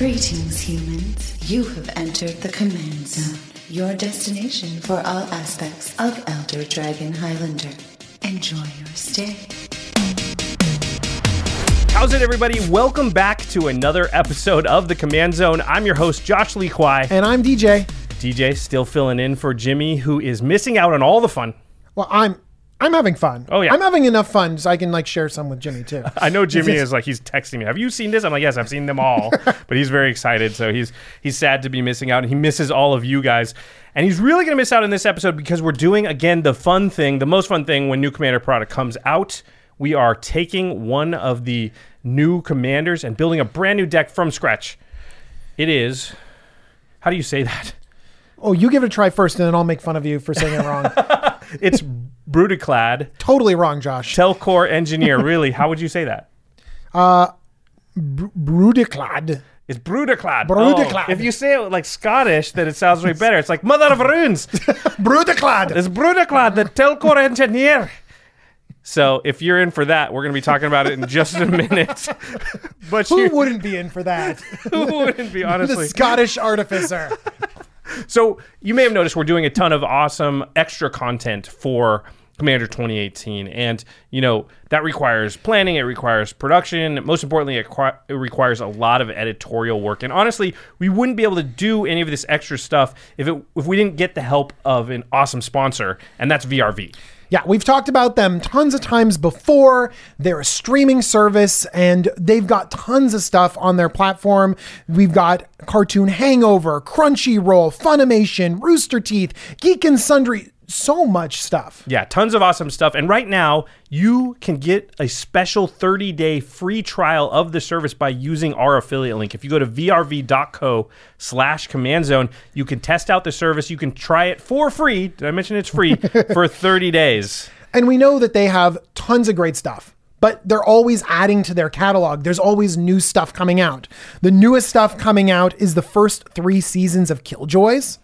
Greetings, humans. You have entered the command zone, your destination for all aspects of Elder Dragon Highlander. Enjoy your stay. How's it, everybody? Welcome back to another episode of the Command Zone. I'm your host, Josh Lee Kwai. And I'm DJ. DJ still filling in for Jimmy, who is missing out on all the fun. Well, I'm I'm having fun. Oh, yeah. I'm having enough fun so I can like share some with Jimmy too. I know Jimmy is like he's texting me. Have you seen this? I'm like, yes, I've seen them all. but he's very excited, so he's he's sad to be missing out. And he misses all of you guys, and he's really gonna miss out in this episode because we're doing again the fun thing, the most fun thing when new Commander product comes out. We are taking one of the new commanders and building a brand new deck from scratch. It is. How do you say that? Oh, you give it a try first, and then I'll make fun of you for saying it wrong. It's Brutaclad, totally wrong, Josh. Telchor Engineer. Really, how would you say that? Uh, Brudiclad. It's Brutaclad. Brutaclad. if you say it like Scottish, then it sounds way better. It's like Mother of Runes. Brudiclad. It's Brutaclad, the Telchor Engineer. So if you're in for that, we're going to be talking about it in just a minute. but Who you, wouldn't be in for that? who wouldn't be honestly? the honestly? Scottish artificer. So you may have noticed we're doing a ton of awesome extra content for Commander 2018, and you know that requires planning, it requires production. Most importantly, it, qu- it requires a lot of editorial work. And honestly, we wouldn't be able to do any of this extra stuff if it if we didn't get the help of an awesome sponsor, and that's VRV. Yeah, we've talked about them tons of times before. They're a streaming service and they've got tons of stuff on their platform. We've got Cartoon Hangover, Crunchyroll, Funimation, Rooster Teeth, Geek and Sundry, so much stuff. Yeah, tons of awesome stuff. And right now, you can get a special 30 day free trial of the service by using our affiliate link. If you go to vrv.co slash command zone, you can test out the service. You can try it for free. Did I mention it's free for 30 days? And we know that they have tons of great stuff, but they're always adding to their catalog. There's always new stuff coming out. The newest stuff coming out is the first three seasons of Killjoys.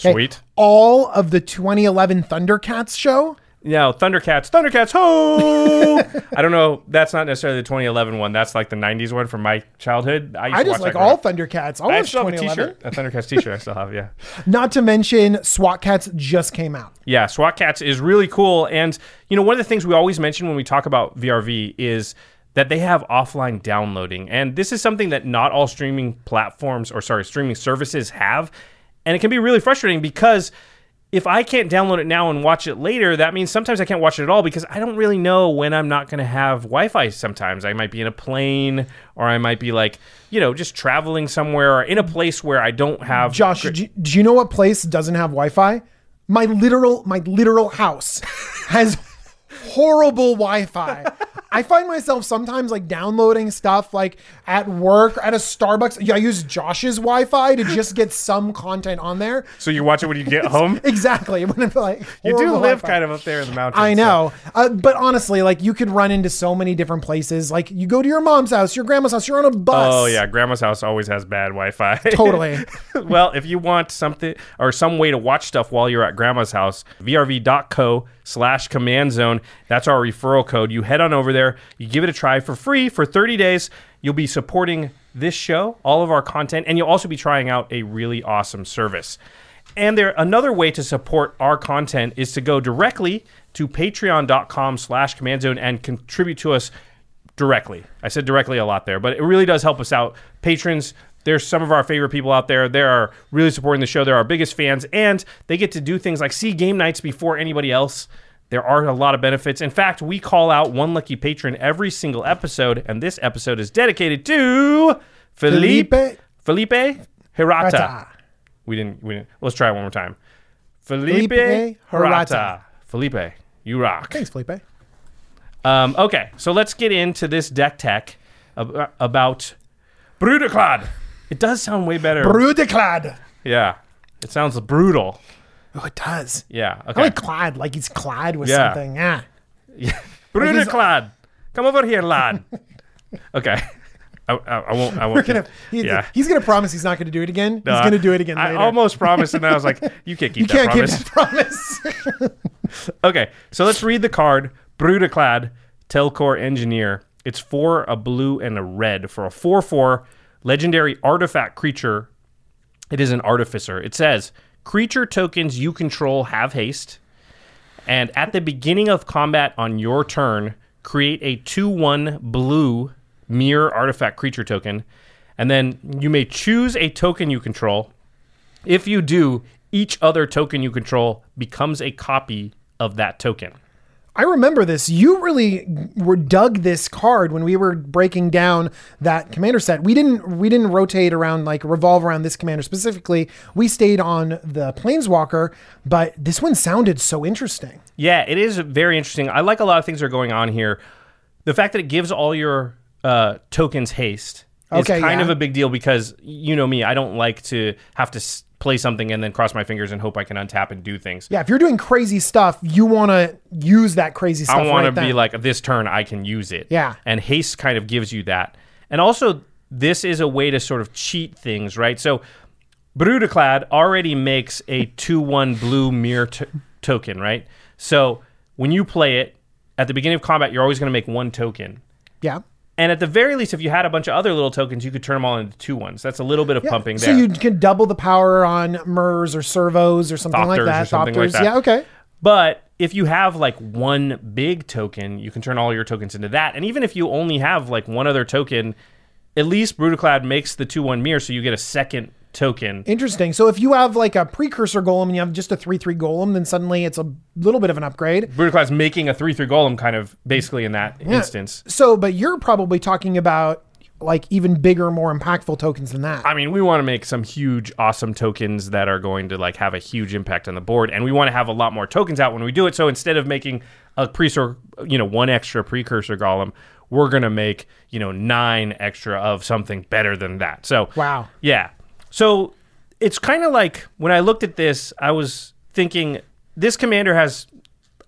Okay, Sweet. All of the 2011 Thundercats show. Now, Thundercats, Thundercats, ho! I don't know. That's not necessarily the 2011 one. That's like the 90s one from my childhood. used I to just watch like growing all up. Thundercats. I I still have a 2011. t-shirt, a Thundercats t-shirt. I still have, yeah. Not to mention SWAT Cats just came out. Yeah, SWAT Cats is really cool. And, you know, one of the things we always mention when we talk about VRV is that they have offline downloading. And this is something that not all streaming platforms or, sorry, streaming services have. And it can be really frustrating because if I can't download it now and watch it later, that means sometimes I can't watch it at all because I don't really know when I'm not going to have Wi Fi sometimes. I might be in a plane or I might be like, you know, just traveling somewhere or in a place where I don't have. Josh, do you, do you know what place doesn't have Wi-Fi? My literal, my literal house has horrible Wi-Fi. I find myself sometimes like downloading stuff like at work at a Starbucks. Yeah, I use Josh's Wi-Fi to just get some content on there. So you watch it when you get home? Exactly. When I'm like, You do live Wi-Fi. kind of up there in the mountains. I so- know, uh, but honestly, like you could run into so many different places. Like you go to your mom's house, your grandma's house, you're on a bus. Oh yeah, grandma's house always has bad Wi-Fi. Totally. well, if you want something or some way to watch stuff while you're at grandma's house, vrv.co slash command zone. That's our referral code. You head on over there, you give it a try for free for 30 days. You'll be supporting this show, all of our content, and you'll also be trying out a really awesome service. And there another way to support our content is to go directly to patreon.com slash command zone and contribute to us directly. I said directly a lot there, but it really does help us out. Patrons, there's some of our favorite people out there. They are really supporting the show. They're our biggest fans, and they get to do things like see game nights before anybody else. There are a lot of benefits. In fact, we call out one lucky patron every single episode, and this episode is dedicated to Felipe Felipe Felipe Hirata. Hirata. We didn't. We didn't. Let's try it one more time. Felipe, Felipe Hirata. Hirata. Felipe, you rock. Thanks, Felipe. Um, okay, so let's get into this deck tech ab- about Brudiclad. It does sound way better. Brudiclad. yeah, it sounds brutal. Oh, it does. Yeah. Okay. I like clad, like he's clad with Yeah. something. Yeah. Brudiclad, come over here, lad. okay. I, I, I won't. I won't. We're gonna, he- yeah. He's gonna promise he's not gonna do it again. No, he's gonna do it again I later. almost promised, and then I was like, "You can't keep you that can't keep promise." that promise. Okay, so let's read the card. Brudiclad, Telchor Engineer. It's for a blue and a red for a 4 4 legendary artifact creature. It is an artificer. It says creature tokens you control have haste. And at the beginning of combat on your turn, create a 2 1 blue mirror artifact creature token. And then you may choose a token you control. If you do, each other token you control becomes a copy of that token. I remember this. You really were dug this card when we were breaking down that commander set. We didn't we didn't rotate around like revolve around this commander specifically. We stayed on the planeswalker, but this one sounded so interesting. Yeah, it is very interesting. I like a lot of things that are going on here. The fact that it gives all your uh, tokens haste is kind yeah. of a big deal because you know me, I don't like to have to s- play something and then cross my fingers and hope I can untap and do things. Yeah, if you're doing crazy stuff, you want to use that crazy stuff. I want right to be like this turn I can use it. Yeah. And haste kind of gives you that. And also this is a way to sort of cheat things, right? So Brudiclad already makes a 2-1 blue mirror t- token, right? So when you play it at the beginning of combat, you're always going to make one token. yeah. And at the very least, if you had a bunch of other little tokens, you could turn them all into two ones. That's a little bit of pumping So you can double the power on MERS or servos or something like Thopters or that. something like that. Yeah, okay. But if you have like one big token, you can turn all your tokens into that. And even if you only have like one other token, at least Brutaclad makes the 2 1 mirror, so you get a second token. Interesting. So if you have like a precursor golem and you have just a 3 3 golem, then suddenly it's a little bit of an upgrade. Brutaclad's making a 3 3 golem kind of basically in that instance. So, but you're probably talking about like even bigger, more impactful tokens than that. I mean, we want to make some huge, awesome tokens that are going to like have a huge impact on the board, and we want to have a lot more tokens out when we do it. So instead of making a precursor, you know, one extra precursor golem, we're gonna make you know nine extra of something better than that. So Wow. yeah. So it's kind of like when I looked at this, I was thinking this commander has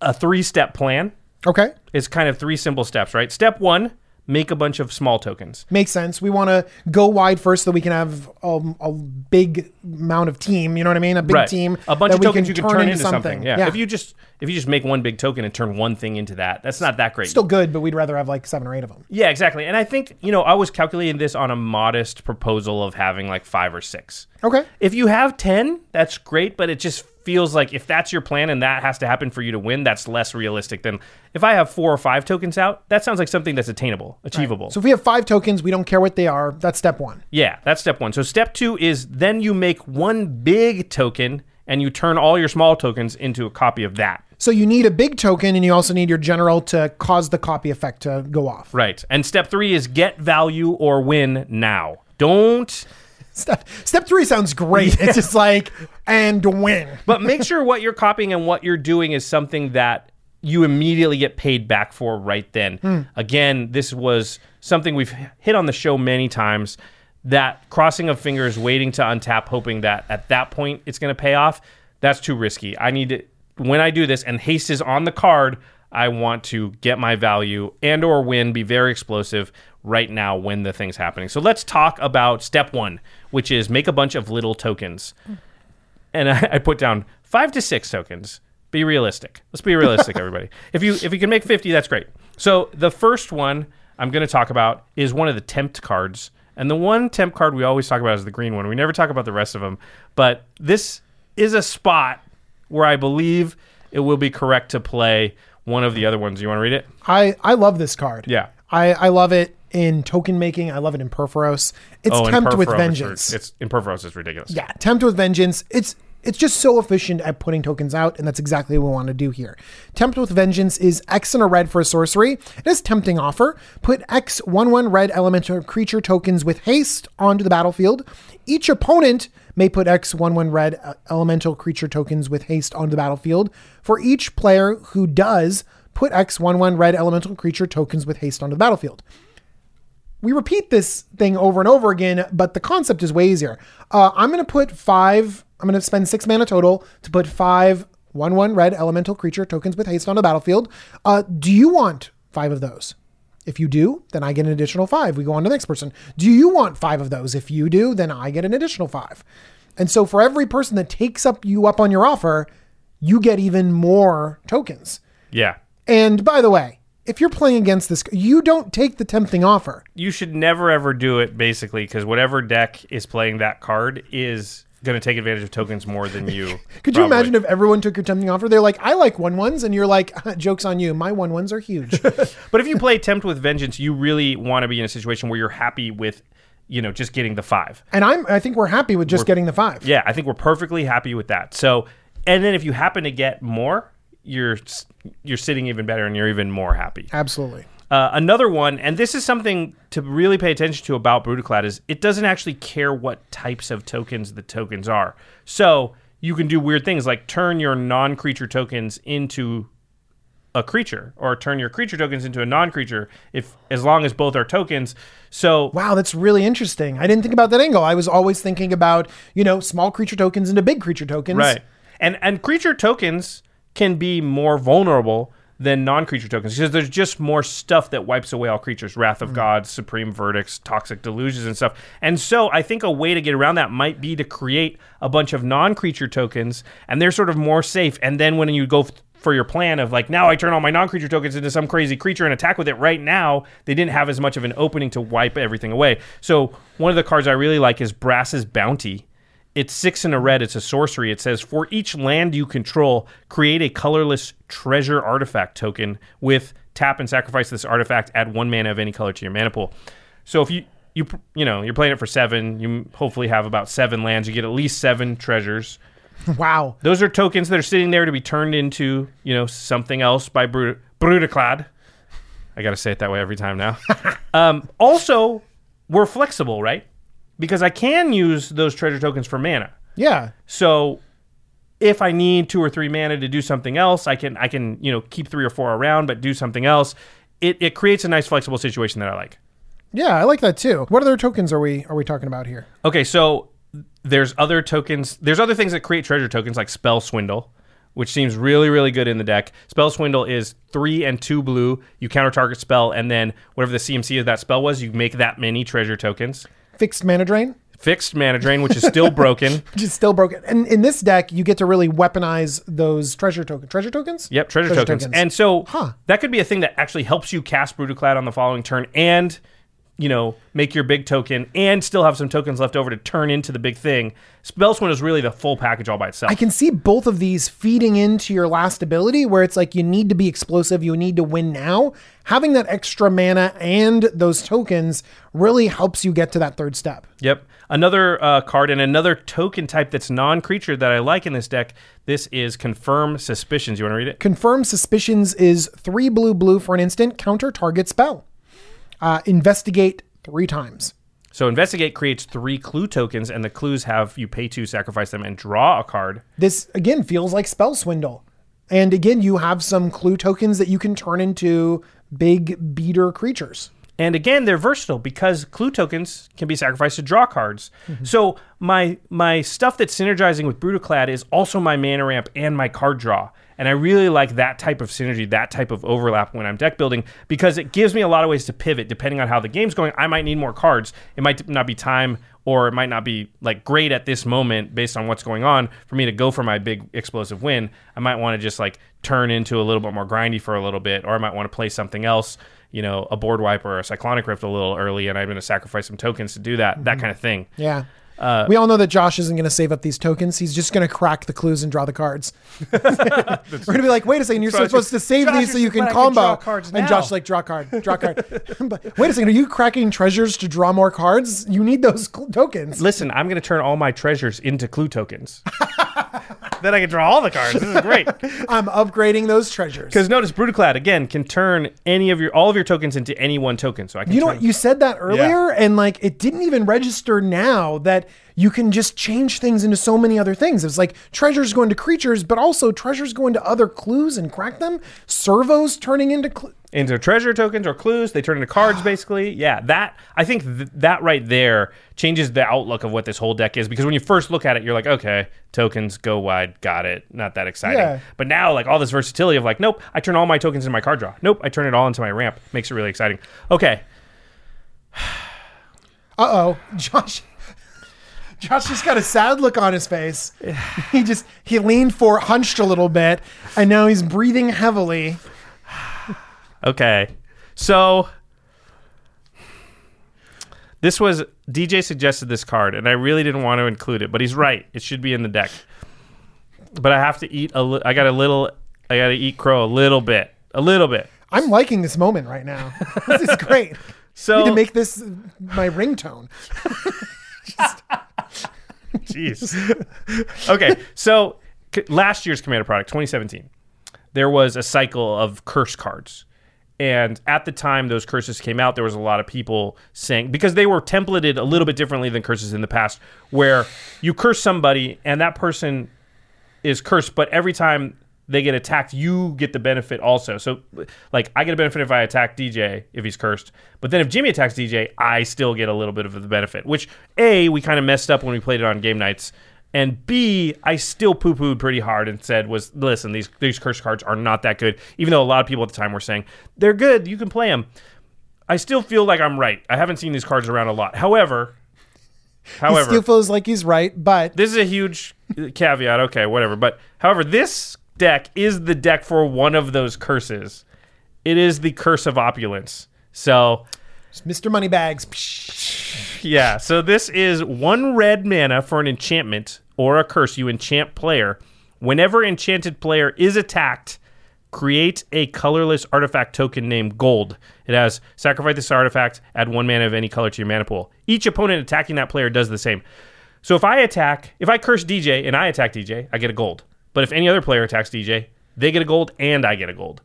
a three-step plan. Okay. It's kind of three simple steps, right? Step one: make a bunch of small tokens. Makes sense. We want to go wide first so we can have um, a big amount of team. You know what I mean? A big right. team. A bunch that of we tokens you can turn into something. Yeah. yeah. If you just if you just make one big token and turn one thing into that, that's not that great. Still good, but we'd rather have like seven or eight of them. yeah, exactly. And I think you know I was calculating this on a modest proposal of having like five or six. Okay. If you have ten, that's great, but it just feels like if that's your plan and that has to happen for you to win, that's less realistic than if I have four or five tokens out. That sounds like something that's attainable, achievable. So if we have five tokens, we don't care what they are. That's step one. Yeah, that's step one. So step two is then you make one big token and you turn all your small tokens into a copy of that. So you need a big token, and you also need your general to cause the copy effect to go off. Right. And step three is get value or win now. Don't, Step step three sounds great. It's just like and win. but make sure what you're copying and what you're doing is something that you immediately get paid back for right then. Hmm. Again, this was something we've hit on the show many times. That crossing of fingers, waiting to untap, hoping that at that point it's going to pay off. That's too risky. I need to when I do this and haste is on the card. I want to get my value and or win, be very explosive right now when the thing's happening. So let's talk about step one, which is make a bunch of little tokens and I, I put down five to six tokens. Be realistic. Let's be realistic, everybody. If you if you can make fifty, that's great. So the first one I'm going to talk about is one of the tempt cards, and the one tempt card we always talk about is the green one. We never talk about the rest of them, but this is a spot where I believe it will be correct to play one of the other ones. You want to read it? I I love this card. Yeah. I I love it in token making. I love it in Purphoros. It's and tempt with Purphoros is- vengeance. It's in Purphoros is ridiculous. Yeah, tempt with vengeance. It's it's just so efficient at putting tokens out, and that's exactly what we want to do here. Tempt with vengeance is X and a red for a sorcery. It is tempting offer. Put X one one red elemental creature tokens with haste onto the battlefield. Each opponent may put X one one red uh, elemental creature tokens with haste onto the battlefield. For each player who does, put X one one red elemental creature tokens with haste onto the battlefield we repeat this thing over and over again, but the concept is way easier. Uh, I'm going to put five, I'm going to spend six mana total to put five 1 1 red elemental creature tokens with haste on the battlefield. Uh, do you want five of those? If you do, then I get an additional five. We go on to the next person. Do you want five of those? If you do, then I get an additional five. And so for every person that takes up you up on your offer, you get even more tokens. Yeah. And by the way, if you're playing against this, you don't take the tempting offer. You should never ever do it basically because whatever deck is playing that card is going to take advantage of tokens more than you. Could you probably. imagine if everyone took your tempting offer? They're like, I like one ones, and you're like, jokes on you. My one ones are huge. But if you play Tempt with Vengeance, you really want to be in a situation where you're happy with, you know, just getting the five. and I'm, I think we're happy with just getting the five. Yeah, I think we're perfectly happy with that. So, and then if you happen to get more, you're you're sitting even better and you're even more happy. Absolutely. Uh, another one, and this is something to really pay attention to about Brutaclad, is it doesn't actually care what types of tokens the tokens are. So you can do weird things like turn your non-creature tokens into a creature, or turn your creature tokens into a non-creature, if as long as both are tokens. So Wow, that's really interesting. I didn't think about that angle. I was always thinking about, you know, small creature tokens into big creature tokens. Right. And and creature tokens can be more vulnerable than non-creature tokens because there's just more stuff that wipes away all creatures. Wrath of mm. God, supreme verdicts Toxic Deluges and stuff. And so i think a way to get around that might be to create a bunch of non-creature tokens and they're sort of more safe. And then when you go for your plan of like now i turn all my non-creature tokens into some crazy creature and attack with it right now they didn't have as much of an opening to wipe everything away. So one of the cards i really like is brass's bounty it's six in a red. It's a sorcery. It says for each land you control, create a colorless treasure artifact token with tap and sacrifice this artifact. Add one mana of any color to your mana pool. So if you you you know you're playing it for seven, you hopefully have about seven lands. You get at least seven treasures. Wow. Those are tokens that are sitting there to be turned into you know something else by Brut- Brutaclad. I got to say it that way every time now. um, also, we're flexible, right? Because I can use those treasure tokens for mana. Yeah. So if I need two or three mana to do something else, I can I can you know keep three or four around, but do something else. It it creates a nice flexible situation that I like. Yeah, I like that too. What other tokens are we are we talking about here? Okay, so there's other tokens. There's other things that create treasure tokens like Spell Swindle, which seems really really good in the deck. Spell Swindle is three and two blue. You counter target spell, and then whatever the CMC of that spell was, you make that many treasure tokens. Fixed mana drain, Fixed mana drain, which is still broken. which is still broken. And in this deck, you get to really weaponize those treasure tokens. Treasure tokens? Yep, treasure, Treasure tokens. tokens. And so Huh. that could be a thing that actually helps you cast Brutaclad on the following turn and, you know, make your big token and still have some tokens left over to turn into the big thing. Spell Swindle is really the full package all by itself. I can see both of these feeding into your last ability where it's like you need to be explosive, you need to win now. Having that extra mana and those tokens really helps you get to that third step. Yep. Another uh, card and another token type that's non-creature that I like in this deck. This is Confirm Suspicions. You want to read it? Confirm Suspicions is three blue blue for an instant, counter target spell. Uh, investigate three times. So Investigate creates three clue tokens, and the clues have you pay to sacrifice them, and draw a card. This again feels like spell swindle. And again, you have some clue tokens that you can turn into big beater creatures. And again, they're versatile because clue tokens can be sacrificed to draw cards. So my my stuff that's synergizing with Brutaclad is also my mana ramp and my card draw. And I really like that type of synergy, that type of overlap when I'm deck building because it gives me a lot of ways to pivot depending on how the game's going. I might need more cards. It might not be time or it might not be like great at this moment based on what's going on for me to go for my big explosive win. I might want to just like turn into a little bit more grindy for a little bit or I might want to play something else you know, a board wipe or a cyclonic rift a little early, and I'm going to sacrifice some tokens to do that, that mm-hmm. kind of thing. Yeah. Uh, we all know that Josh isn't going to save up these tokens. He's just going to crack the clues and draw the cards. We're going to be like, wait a second, you're Josh- supposed to save Josh these so you can but can combo. draw cards and now. Josh like draw card, draw card. but wait a second, are you cracking treasures to draw more cards? You need those cl- tokens. Listen, I'm going to turn all my treasures into clue tokens. then I can draw all the cards. This is great. I'm upgrading those treasures. Because notice, Brutaclad again can turn any of your all of your tokens into any one token. So I can You know what? You said that earlier, and like it didn't even register now that you can just change things into so many other things. It's like treasures going to creatures, but also treasures going to other clues and crack them. Servos turning into cl- into treasure tokens or clues. They turn into cards, basically. Yeah, that I think th- that right there changes the outlook of what this whole deck is because when you first look at it, you're like, okay, tokens go wide, got it, not that exciting. Yeah. But now, like all this versatility of like, nope, I turn all my tokens into my card draw. Nope, I turn it all into my ramp. Makes it really exciting. Okay, Uh oh, Josh. Josh just got a sad look on his face. He just he leaned for hunched a little bit, and now he's breathing heavily. Okay. So this was DJ suggested this card, and I really didn't want to include it, but he's right. It should be in the deck. But I have to eat a. Li- I got a little. I got to eat crow a little bit. A little bit. I'm liking this moment right now. this is great. So I need to make this my ringtone. Jeez. okay, so c- last year's Commander product, 2017, there was a cycle of curse cards. And at the time those curses came out, there was a lot of people saying because they were templated a little bit differently than curses in the past, where you curse somebody and that person is cursed, but every time they get attacked, you get the benefit also. So, like, I get a benefit if I attack DJ if he's cursed, but then if Jimmy attacks DJ, I still get a little bit of the benefit. Which a we kind of messed up when we played it on game nights, and b I still poo pooed pretty hard and said was listen these these curse cards are not that good, even though a lot of people at the time were saying they're good, you can play them. I still feel like I'm right. I haven't seen these cards around a lot. However, He however, still feels like he's right, but this is a huge uh, caveat. Okay, whatever. But however, this deck is the deck for one of those curses. It is the curse of opulence. So Mr. Moneybags. Yeah, so this is one red mana for an enchantment or a curse you enchant player. Whenever enchanted player is attacked, create a colorless artifact token named Gold. It has sacrifice this artifact, add one mana of any color to your mana pool. Each opponent attacking that player does the same. So if I attack, if I curse DJ and I attack DJ, I get a gold. But if any other player attacks DJ, they get a gold and I get a gold.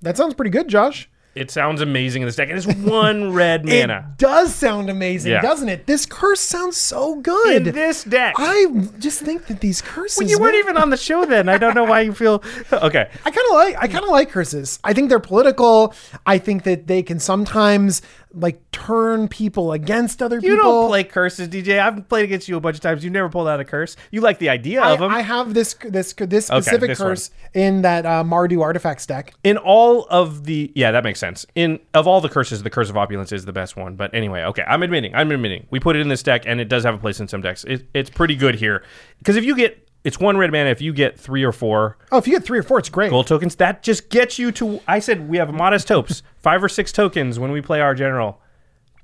That sounds pretty good, Josh. It sounds amazing in this deck. And it's one red mana. It does sound amazing, Yeah. doesn't it? This curse sounds so good. In this deck. I just think that these curses. When you weren't even on the show then. I don't know why you feel okay. I kind of like I kind of like curses. I think they're political. I think that they can sometimes like turn people against other You people. You don't play curses, DJ. I've played against you a bunch of times. You've never pulled out a curse. You like the idea I, of them. I have this this this specific this one. curse in that uh, Mardu artifacts deck. in all of the yeah, that makes sense. In of all the curses, the curse of opulence is the best one. But anyway, okay, I'm admitting, I'm admitting, we put it in this deck, and it does have a place in some decks. It, it's pretty good here because if you get it's one red mana, if you get three or four Oh, if you get three or four, it's great. gold tokens, that just gets you to. I said we have modest hopes, five or six tokens when we play our general.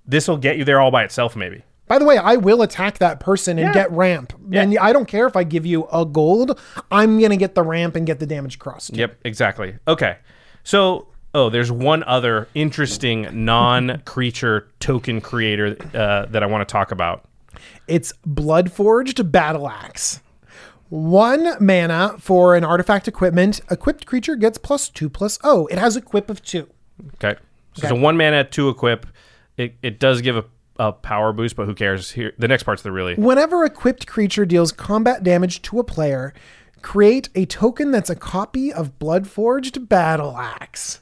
This will get you there all by itself, maybe. By the way, I will attack that person and Yeah. get ramp. Yeah. And I don't care if I give you a gold. I'm gonna get the ramp and get the damage crossed. Yep, exactly. Okay. So, oh, there's one other interesting non-creature token creator uh, that I want to talk about. It's Bloodforged Battle Axe. One mana for an artifact equipment. Equipped creature gets plus two plus oh. It has equip of two. Okay. So Okay. it's a one mana two equip. It, it does give a, a power boost, but who cares? Here, the next part's the really. Whenever equipped creature deals combat damage to a player, create a token that's a copy of Bloodforged Battle Axe.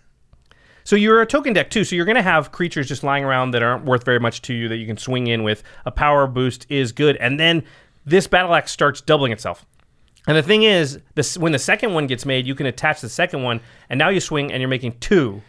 So you're a token deck too. So you're going to have creatures just lying around that aren't worth very much to you that you can swing in with. A power boost is good, and then this battle axe starts doubling itself. And the thing is, this when the second one gets made, you can attach the second one, and now you swing and you're making two.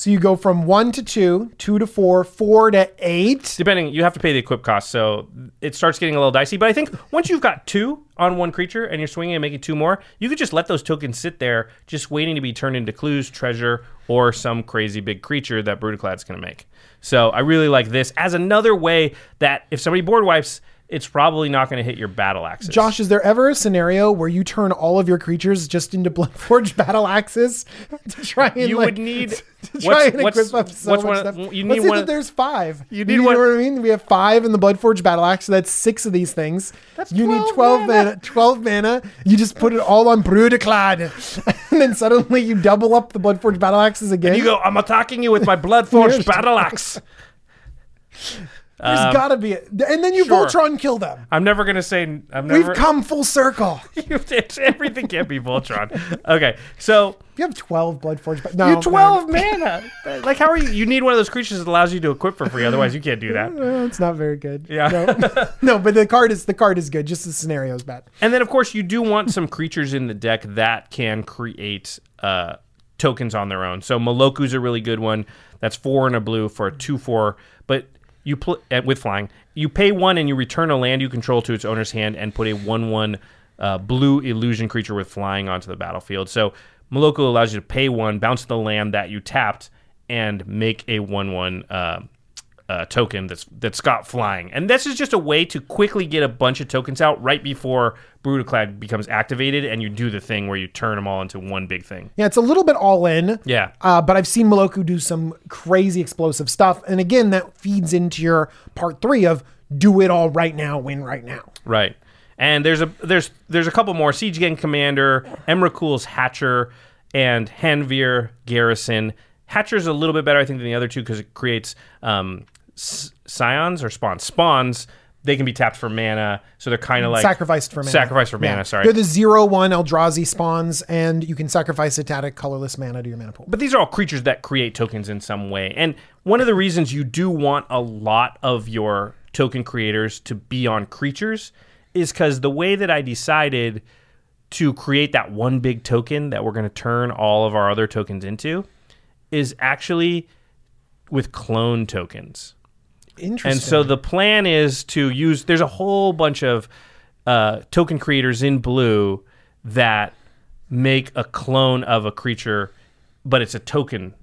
So you go from one to two, two to four, four to eight. depending you have to pay the equip cost so it starts getting a little dicey but i think once you've got two on one creature and you're swinging and making two more you could just let those tokens sit there just waiting to be turned into clues treasure or some crazy big creature that brutaclad's going to make so i really like this as another way that if somebody board wipes it's probably not going to hit your battle axes Josh, is there ever a scenario where you turn all of your creatures just into Bloodforged battle axes to try and You like, would need- to try and equip up so much one stuff. you Let's need say one that there's five. You need know one- what I mean? We have five in the Bloodforged battle axe, so that's six of these things. That's you 12 need twelve mana. mana. Twelve mana. You just put it all on Brudiclad, and then suddenly you double up the Bloodforged battle axes again. you go i'm attacking you with my blood forged battle axe There's gotta be, a, and then you sure. Voltron kill them. i'm never going to say i'm never. We've come full circle. everything can't be voltron okay so You have twelve Bloodforged. Ba- no, You 12 mana. Like, how are you? You need one of those creatures that allows you to equip for free. Otherwise, you can't do that. It's not very good. Yeah. No. no, but the card is the card is good. Just the scenario is bad. And then, of course, you do want some creatures in the deck that can create uh, tokens on their own. So Meloku's a really good one. That's four and a blue for a two-four. But you pl- uh, with flying, you pay one and you return a land you control to its owner's hand and put a one-one uh, blue illusion creature with flying onto the battlefield. So Meloku allows you to pay one, bounce the land that you tapped, and make a one-one uh, uh, token that's that's got flying. And this is just a way to quickly get a bunch of tokens out right before Brutaclad becomes activated, and you do the thing where you turn them all into one big thing. Yeah, it's a little bit all in. Yeah. Uh, but I've seen Meloku do some crazy explosive stuff. And again, that feeds into your part three of do it all right now, win right now. Right. And there's a there's there's a couple more Siege Gang Commander, Emrakul's Hatcher, and Hanweir Garrison. Hatcher's a little bit better, I think, than the other two because it creates um, scions or spawns. Spawns they can be tapped for mana, so they're kind of like sacrificed for mana. Sacrificed for Yeah. mana. Sorry. They're the zero one Eldrazi spawns, and you can sacrifice it to add a colorless mana to your mana pool. But these are all creatures that create tokens in some way. And one of the reasons you do want a lot of your token creators to be on creatures is because the way that I decided to create that one big token that we're going to turn all of our other tokens into is actually with clone tokens. Interesting. And so the plan is to use. There's a whole bunch of uh, token creators in blue that make a clone of a creature, but it's a token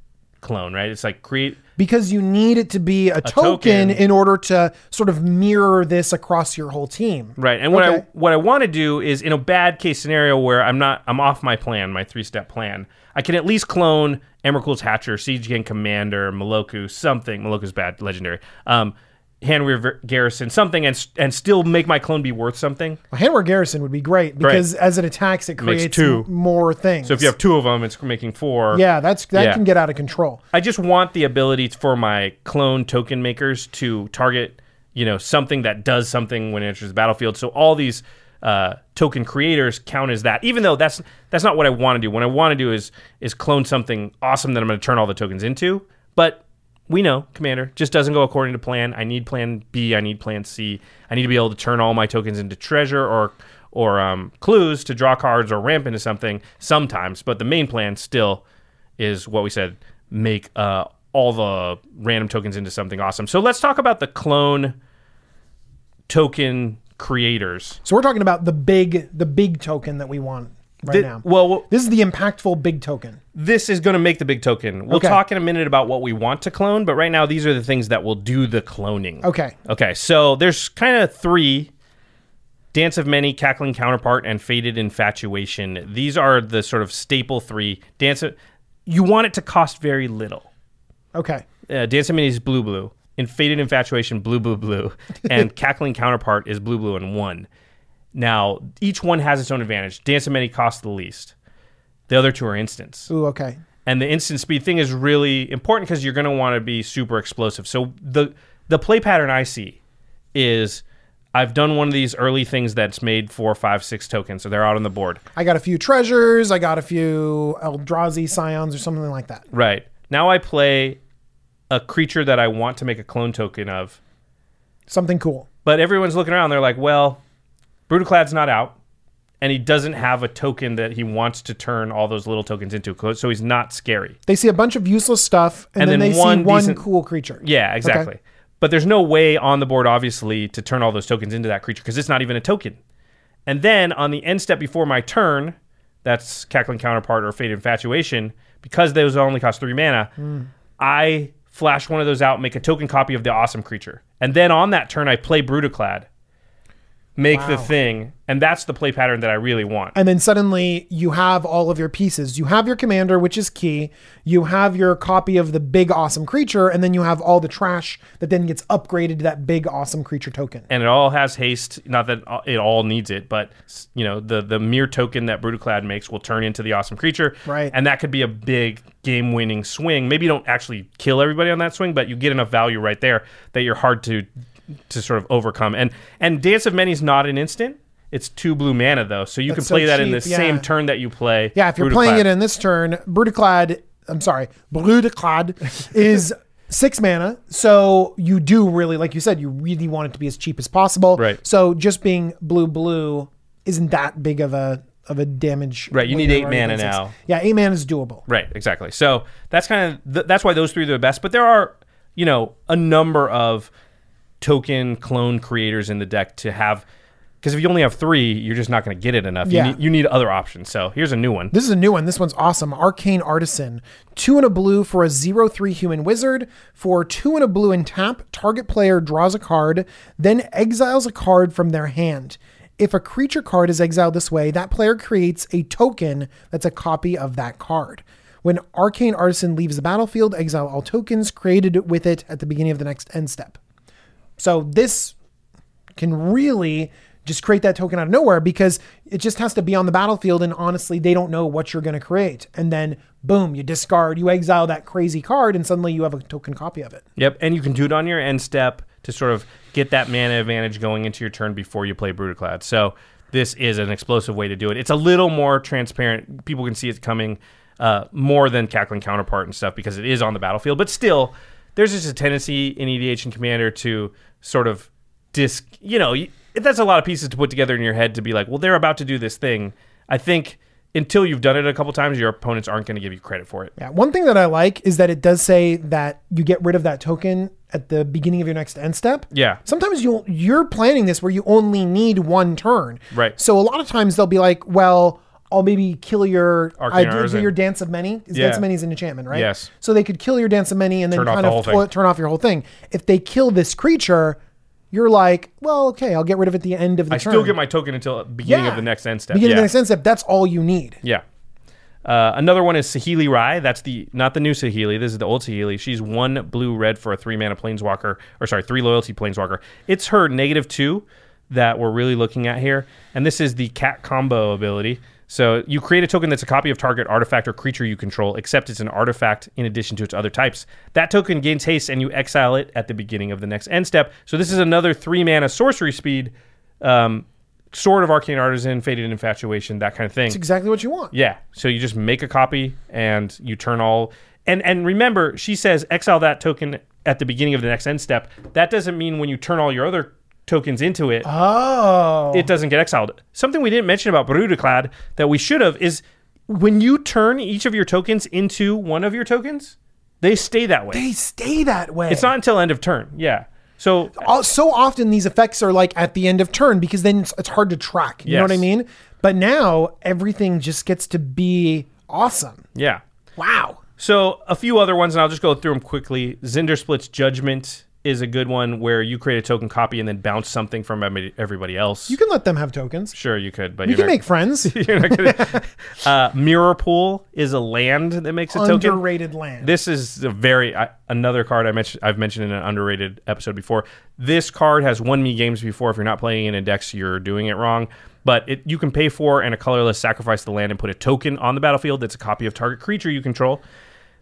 clone, right? It's like create. Because you need it to be a, token, token. in order to sort of mirror this across your whole team. Right. And what I what I want to do is in a bad case scenario where I'm not I'm off my plan, my three step plan, I can at least clone Emrakul's Hatcher, Siege Gang Commander, Meloku, something. Meloku's bad, legendary. Um Hanweir Garrison, something, and and still make my clone be worth something. Hanweir Garrison would be great because as it attacks, it Makes creates two. more things. So if you have two of them, it's making four. yeah, that's that Yeah. can get out of control. I just want the ability for my clone token makers to target, you know, something that does something when it enters the battlefield. So all these uh, token creators count as that, even though that's that's not what I want to do. What I want to do is is clone something awesome that I'm going to turn all the tokens into. But we know, Commander, just doesn't go according to plan. I need Plan B. I need Plan C. I need to be able to turn all my tokens into treasure or or um, clues to draw cards or ramp into something sometimes. But the main plan still is what we said make uh, all the random tokens into something awesome. So let's talk about the clone token creators. So we're talking about the big the big token that we want right now. well, this is the impactful big token. this is going to make the big token. We'll Okay. talk in a minute about what we want to clone, but right now these are the things that will do the cloning. Okay. Okay, so there's kind of three Dance of Many, Cackling Counterpart, and Fated Infatuation. These are the sort of staple three. Dance of, you want it to cost very little. Okay. uh, Dance of Many is blue blue. In Fated Infatuation, blue blue blue, and Cackling Counterpart is blue blue and one. Now each one has its own advantage. Dance of Many costs the least. The other two are instants, Ooh, okay. and the instant speed thing is really important because you're going to want to be super explosive. So the the play pattern I see is I've done one of these early things that's made four, five, six tokens, so they're out on the board. I got a few treasures. I got a few Eldrazi scions or something like that. Right now, I play a creature that I want to make a clone token of. Something cool. But everyone's looking around. They're like, well, Brutaclad's not out, and he doesn't have a token that he wants to turn all those little tokens into, so he's not scary. They see a bunch of useless stuff, and, And then, then they one see one decent- cool creature. Yeah, exactly. But there's no way on the board, obviously, to turn all those tokens into that creature because it's not even a token. And then on the end step before my turn, that's Cackling Counterpart or Fated Infatuation, because those only cost three mana, hmm. I flash one of those out, make a token copy of the awesome creature. And then on that turn, I play Brutaclad, make the thing, and that's the play pattern that I really want. And then suddenly you have all of your pieces. You have your commander, which is key. You have your copy of the big awesome creature, and then you have all the trash that then gets upgraded to that big awesome creature token. and it all has haste. Not that it all needs it, but you know the the mirror token that Brutaclad makes will turn into the awesome creature, Right. And that could be a big game winning swing. Maybe you don't actually kill everybody on that swing, but you get enough value right there that you're hard to to sort of overcome. And and Dance of Many is not an instant. It's two blue mana though, so you That's can so play that in the yeah. same turn that you play. Yeah, if you're playing it in this turn, Brutaclad, I'm sorry, Brutaclad is six mana. So you do really, like you said, you really want it to be as cheap as possible. Right. So just being blue blue isn't that big of a of a damage. Right, you need eight mana now. Yeah, eight mana is doable. Right, exactly. So that's kind of th- that's why those three are the best. But there are you know a number of token clone creators in the deck to have Because if you only have three, you're just not going to get it enough. Yeah. You, need, you need other options. So here's a new one. This is a new one. This one's awesome. Arcane Artisan. Two and a blue for a zero three human wizard. For two and a blue and tap, target player draws a card, then exiles a card from their hand. If a creature card is exiled this way, that player creates a token that's a copy of that card. When Arcane Artisan leaves the battlefield, exile all tokens created with it at the beginning of the next end step. So this can really just create that token out of nowhere because it just has to be on the battlefield and honestly they don't know what you're going to create and then boom you discard you exile that crazy card and suddenly you have a token copy of it Yep, and you can do it on your end step to sort of get that mana advantage going into your turn before you play Brutaclad. So this is an explosive way to do it. It's a little more transparent. People can see it coming uh, more than Cackling Counterpart and stuff because it is on the battlefield. But still, there's just a tendency in EDH and Commander to sort of disc. You know, that's a lot of pieces to put together in your head to be like, well, they're about to do this thing. I think until you've done it a couple times, your opponents aren't going to give you credit for it. yeah one thing that i like is that it does say that you get rid of that token at the beginning of your next end step Yeah. sometimes you you're planning this where you only need one turn Right. so a lot of times they'll be like well I'll maybe kill your I do- your dance of many. Is Yeah. Dance of many is an enchantment, right? Yes. So they could kill your dance of many and then Turn kind of flo- turn off your whole thing. If they kill this creature, you're like, well, okay, I'll get rid of it at the end of the I turn. still get my token until beginning Yeah. of the next end step. beginning yeah. of the next end step. That's all you need. Yeah. Uh, another one is Saheeli Rai. That's the not the new Saheeli. This is the old Sahili. She's one blue red for a three mana planeswalker, or sorry, three loyalty planeswalker. It's her negative two that we're really looking at here, and this is the cat combo ability. So you create a token that's a copy of target artifact or creature you control, except it's an artifact in addition to its other types. That token gains haste, and you exile it at the beginning of the next end step. So this is another three mana sorcery speed. Um, Sword of Arcane Artisan, Fated Infatuation, that kind of thing. It's exactly what you want. Yeah. So you just make a copy and you turn all and and remember, she says exile that token at the beginning of the next end step. That doesn't mean when you turn all your other tokens into it, Oh. it doesn't get exiled. Something we didn't mention about Brutaclad that we should have is when you turn each of your tokens into one of your tokens, they stay that way. they stay that way. it's not until end of turn. Yeah. So so often these effects are like at the end of turn because then it's, it's hard to track. You know what I mean? But now everything just gets to be awesome. yeah. Wow. So a few other ones, and I'll just go through them quickly. Zndrsplt's Judgment is a good one where you create a token copy and then bounce something from everybody else. You can let them have tokens. sure, you could, but You can not, make friends. you're not gonna. uh, Mirror Pool is a land that makes a token. Underrated land. This is a very I, another card I mentioned. I've mentioned in an underrated episode before. This card has won me games before. If you're not playing an index, you're doing it wrong. But it, you can pay for and a colorless sacrifice the land and put a token on the battlefield that's a copy of target creature you control.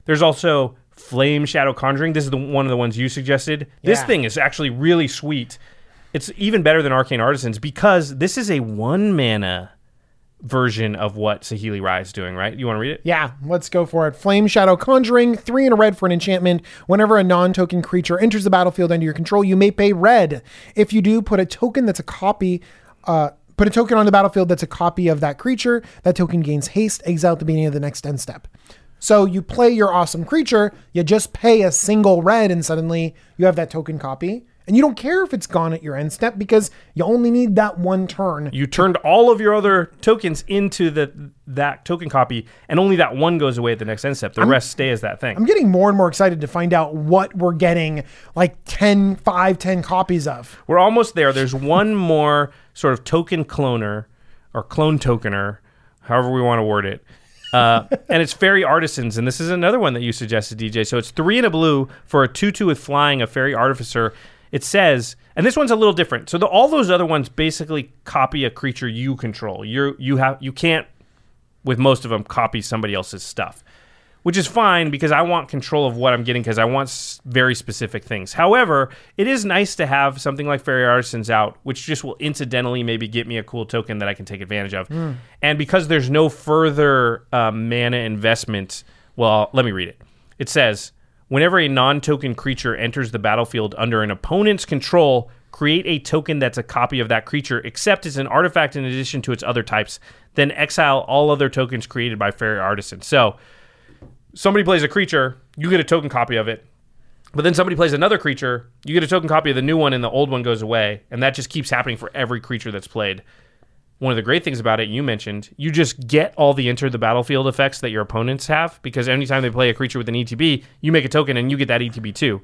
There's also Flame Shadow Conjuring. This is the one of the ones you suggested. This Yeah. thing is actually really sweet. It's even better than Arcane Artisans because this is a one mana version of what Saheeli Rai is doing. Right? You want to read it? Yeah, let's go for it. Flame Shadow Conjuring, three and a red for an enchantment. Whenever a non token creature enters the battlefield under your control, you may pay red. If you do, put a token that's a copy. Uh, Put a token on the battlefield that's a copy of that creature. That token gains haste, exile at the beginning of the next end step. So you play your awesome creature, you just pay a single red, and suddenly you have that token copy. And you don't care if it's gone at your end step because you only need that one turn. you turned all of your other tokens into the that token copy, and only that one goes away at the next end step. The rest stay as that thing. I'm getting more and more excited to find out what we're getting like 10, 5, 10 copies of. We're almost there. There's one more sort of token cloner or clone tokener, however we want to word it. Uh, and it's Faerie Artisans, and this is another one that you suggested, DJ. So it's three in a blue for a 2 2 with flying, a Faerie Artificer. It says, and this one's a little different. So the, all those other ones basically copy a creature you control. You you have you can't with most of them copy somebody else's stuff, which is fine because I want control of what I'm getting because I want s- very specific things. However, it is nice to have something like Faerie Artisans out, which just will incidentally maybe get me a cool token that I can take advantage of. And because there's no further uh, mana investment, well, let me read it. It says, whenever a non-token creature enters the battlefield under an opponent's control, create a token that's a copy of that creature, except it's an artifact in addition to its other types. Then exile all other tokens created by Faerie Artisan. So somebody plays a creature, you get a token copy of it. But then somebody plays another creature, you get a token copy of the new one, and the old one goes away, and that just keeps happening for every creature that's played. One of the great things about it, you mentioned, you just get all the enter the battlefield effects that your opponents have because anytime they play a creature with an ETB, you make a token and you get that ETB too.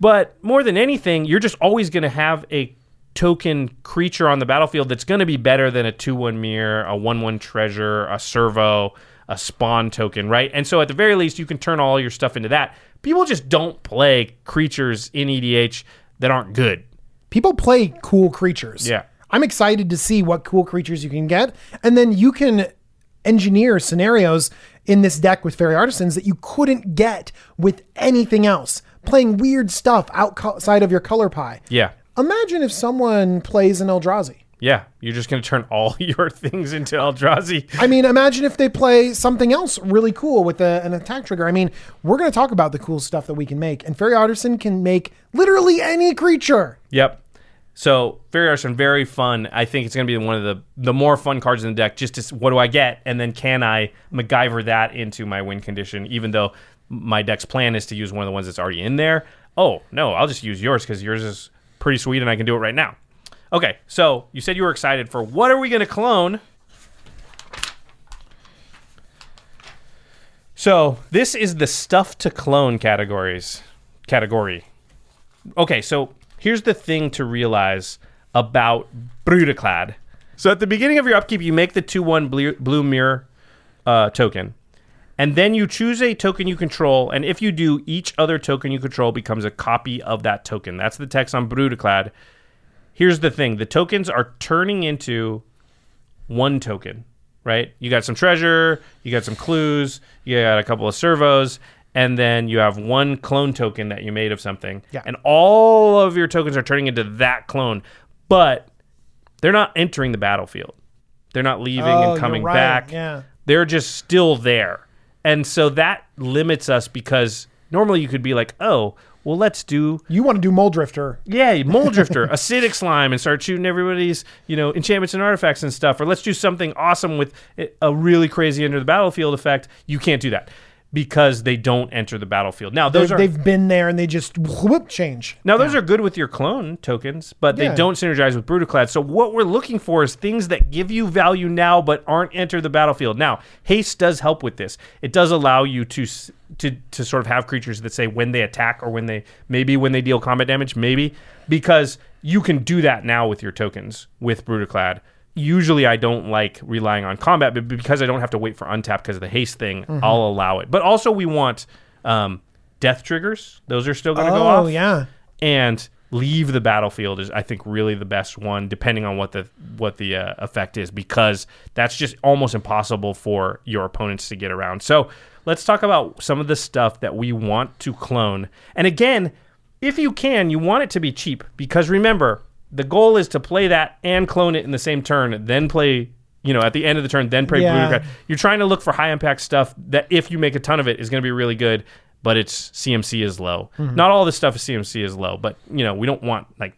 But more than anything, you're just always going to have a token creature on the battlefield that's going to be better than a 2 1 mirror, a 1 1 treasure, a servo, a spawn token, right? And so at the very least, you can turn all your stuff into that. People just don't play creatures in EDH that aren't good. People play cool creatures. Yeah. I'm excited to see what cool creatures you can get. And then you can engineer scenarios in this deck with Faerie Artisans that you couldn't get with anything else. Playing weird stuff outside of your color pie. Yeah. Imagine if someone plays an Eldrazi. Yeah, you're just going to turn all your things into Eldrazi. I mean, imagine if they play something else really cool with a, an attack trigger. I mean, we're going to talk about the cool stuff that we can make, and Faerie Artisan can make literally any creature. Yep. So Faerie Artisan, very fun. I think it's going to be one of the the more fun cards in the deck. Just to what do I get, and then can I MacGyver that into my win condition? Even though my deck's plan is to use one of the ones that's already in there. Oh no, I'll just use yours because yours is pretty sweet, and I can do it right now. Okay, so you said you were excited for what are we going to clone? So this is the stuff to clone categories category. Okay, so here's the thing to realize about Brudiclad. So at the beginning of your upkeep, you make the 2 1 blue, blue mirror uh, token. And then you choose a token you control. And if you do, each other token you control becomes a copy of that token. That's the text on Brudiclad. Here's the thing the tokens are turning into one token, right? You got some treasure, you got some clues, you got a couple of servos, and then you have one clone token that you made of something. Yeah. And all of your tokens are turning into that clone, but they're not entering the battlefield. They're not leaving Oh, and coming right, back. yeah. They're just still there. And so that limits us because normally you could be like, oh, well, let's do You want to do Mulldrifter. yeah, Mulldrifter, acidic slime, and start shooting everybody's, you know, enchantments and artifacts and stuff. Or let's do something awesome with a really crazy enter the battlefield effect. You can't do that because they don't enter the battlefield. Now those They've, are they've been there and they just whoop change. now those are good with your clone tokens, but Yeah. they don't synergize with Brudiclad. So what we're looking for is things that give you value now but aren't enter the battlefield. Now, haste does help with this. It does allow you to to to sort of have creatures that say when they attack or when they maybe when they deal combat damage, maybe because you can do that now with your tokens with Brudiclad. Usually, I don't like relying on combat, but because I don't have to wait for untap because of the haste thing, Mm-hmm. I'll allow it. But also, we want um, death triggers; those are still going to go off Oh, yeah. and leave the battlefield is I think really the best one depending on what the what the uh, effect is because that's just almost impossible for your opponents to get around. So, let's talk about some of the stuff that we want to clone. And again, if you can, you want it to be cheap because remember, the goal is to play that and clone it in the same turn, then play you know, at the end of the turn, then play Yeah. Blue You're trying to look for high impact stuff that if you make a ton of it is going to be really good, but its CMC is low. Mm-hmm. Not all this stuff is CMC is low, but you know, we don't want like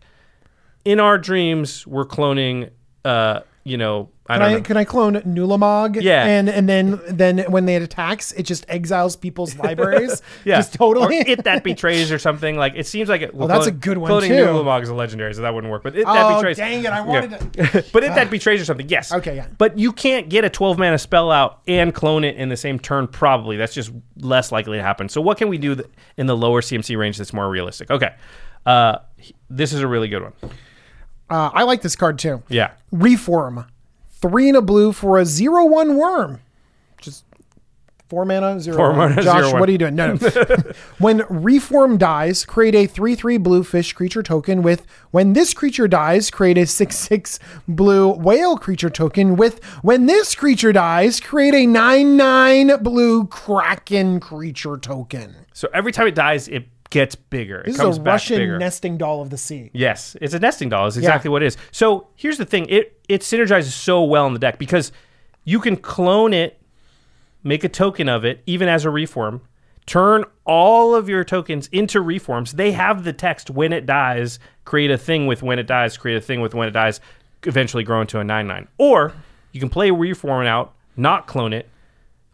in our dreams we're cloning uh, you know, I Can don't I, know. can I clone Ulamog? Yeah. And and then then when it attacks, it just exiles people's libraries. yeah, Just totally. Or it that betrays or something like it seems like it. Well, that's a good one, Cloning too. Ulamog is a legendary, so that wouldn't work. But it that Oh, betrays. dang it, I wanted Yeah. but it that betrays or something. Yes. Okay, yeah. But you can't get a 12 mana spell out and clone it in the same turn. Probably that's just less likely to happen. So what can we do th- in the lower CMC range that's more realistic? Okay. Uh, this is a really good one. Uh, I like this card too. Yeah. Reef Worm. Three and a blue for a zero one worm. Just four mana, zero. Four mana, Josh, zero one. what are you doing? No, no. when Reef Worm dies, create a three three blue fish creature token with when this creature dies, create a six six blue whale creature token with when this creature dies, create a nine nine blue kraken creature token. So every time it dies, it gets bigger. This it comes is a Russian bigger. nesting doll of the sea. Yes, it's a nesting doll. Is exactly what it is. So here's the thing: it it synergizes so well in the deck because you can clone it, make a token of it, even as a Reef Worm. Turn all of your tokens into Reef Worms. They have the text when it dies. Create a thing with when it dies. Create a thing with when it dies. Eventually grow into a nine nine. Or you can play a Reef Worm out, not clone it,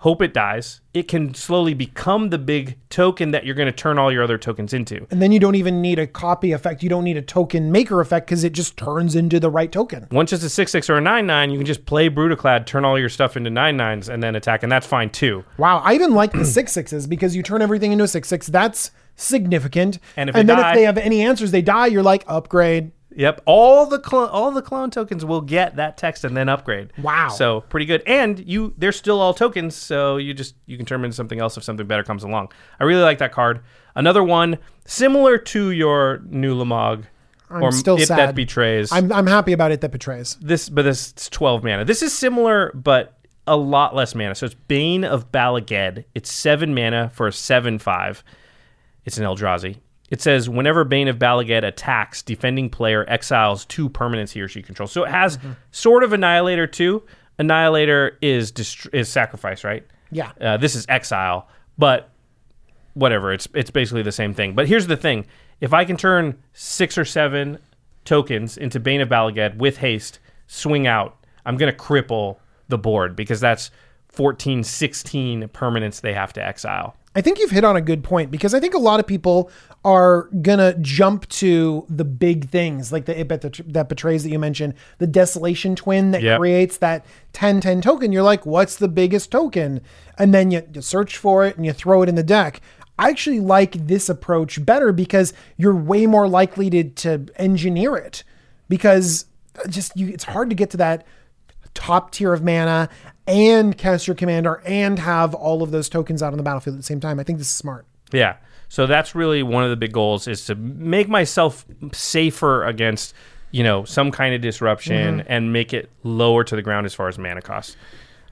hope it dies. It can slowly become the big token that you're going to turn all your other tokens into. And then you don't even need a copy effect. You don't need a token maker effect because it just turns into the right token. Once it's a 6 6 or a 9 9, you can just play Brudiclad, turn all your stuff into 9 9s, and then attack, and that's fine too. Wow, I even like the six sixes because you turn everything into a six six. That's significant. And if and then die- if they have any answers, they die. You're like upgrade. Yep, all the clone all the clone tokens will get that text and then upgrade. Wow. So pretty good, and you they're still all tokens, so you just you can turn them into something else if something better comes along. I really like that card. Another one similar to your new Lamog, I'm or still it sad. that betrays. I'm I'm happy about it that betrays. this, but this it's 12 mana. This is similar, but a lot less mana. So it's Bane of Bala Ged. It's seven mana for a seven five. It's an Eldrazi. It says whenever Bane of Bala Ged attacks, defending player exiles two permanents he or she controls. So it has sort of Annihilator too. Annihilator is dist- is sacrifice, right? Yeah. Uh, this is exile, but whatever. It's it's basically the same thing. But here's the thing: if I can turn six or seven tokens into Bane of Bala Ged with haste, swing out, I'm gonna cripple the board because that's 14, 16 permanents they have to exile. I think you've hit on a good point because I think a lot of people are gonna jump to the big things like the it bet that betrays that you mentioned, the desolation twin that Yep. creates that 10-10 token. You're like, what's the biggest token? And then you, you search for it and you throw it in the deck. I actually like this approach better because you're way more likely to to engineer it because just you it's hard to get to that top tier of mana and cast your commander and have all of those tokens out on the battlefield at the same time. I think this is smart. Yeah. So that's really one of the big goals is to make myself safer against, you know, some kind of disruption mm-hmm. and make it lower to the ground as far as mana cost.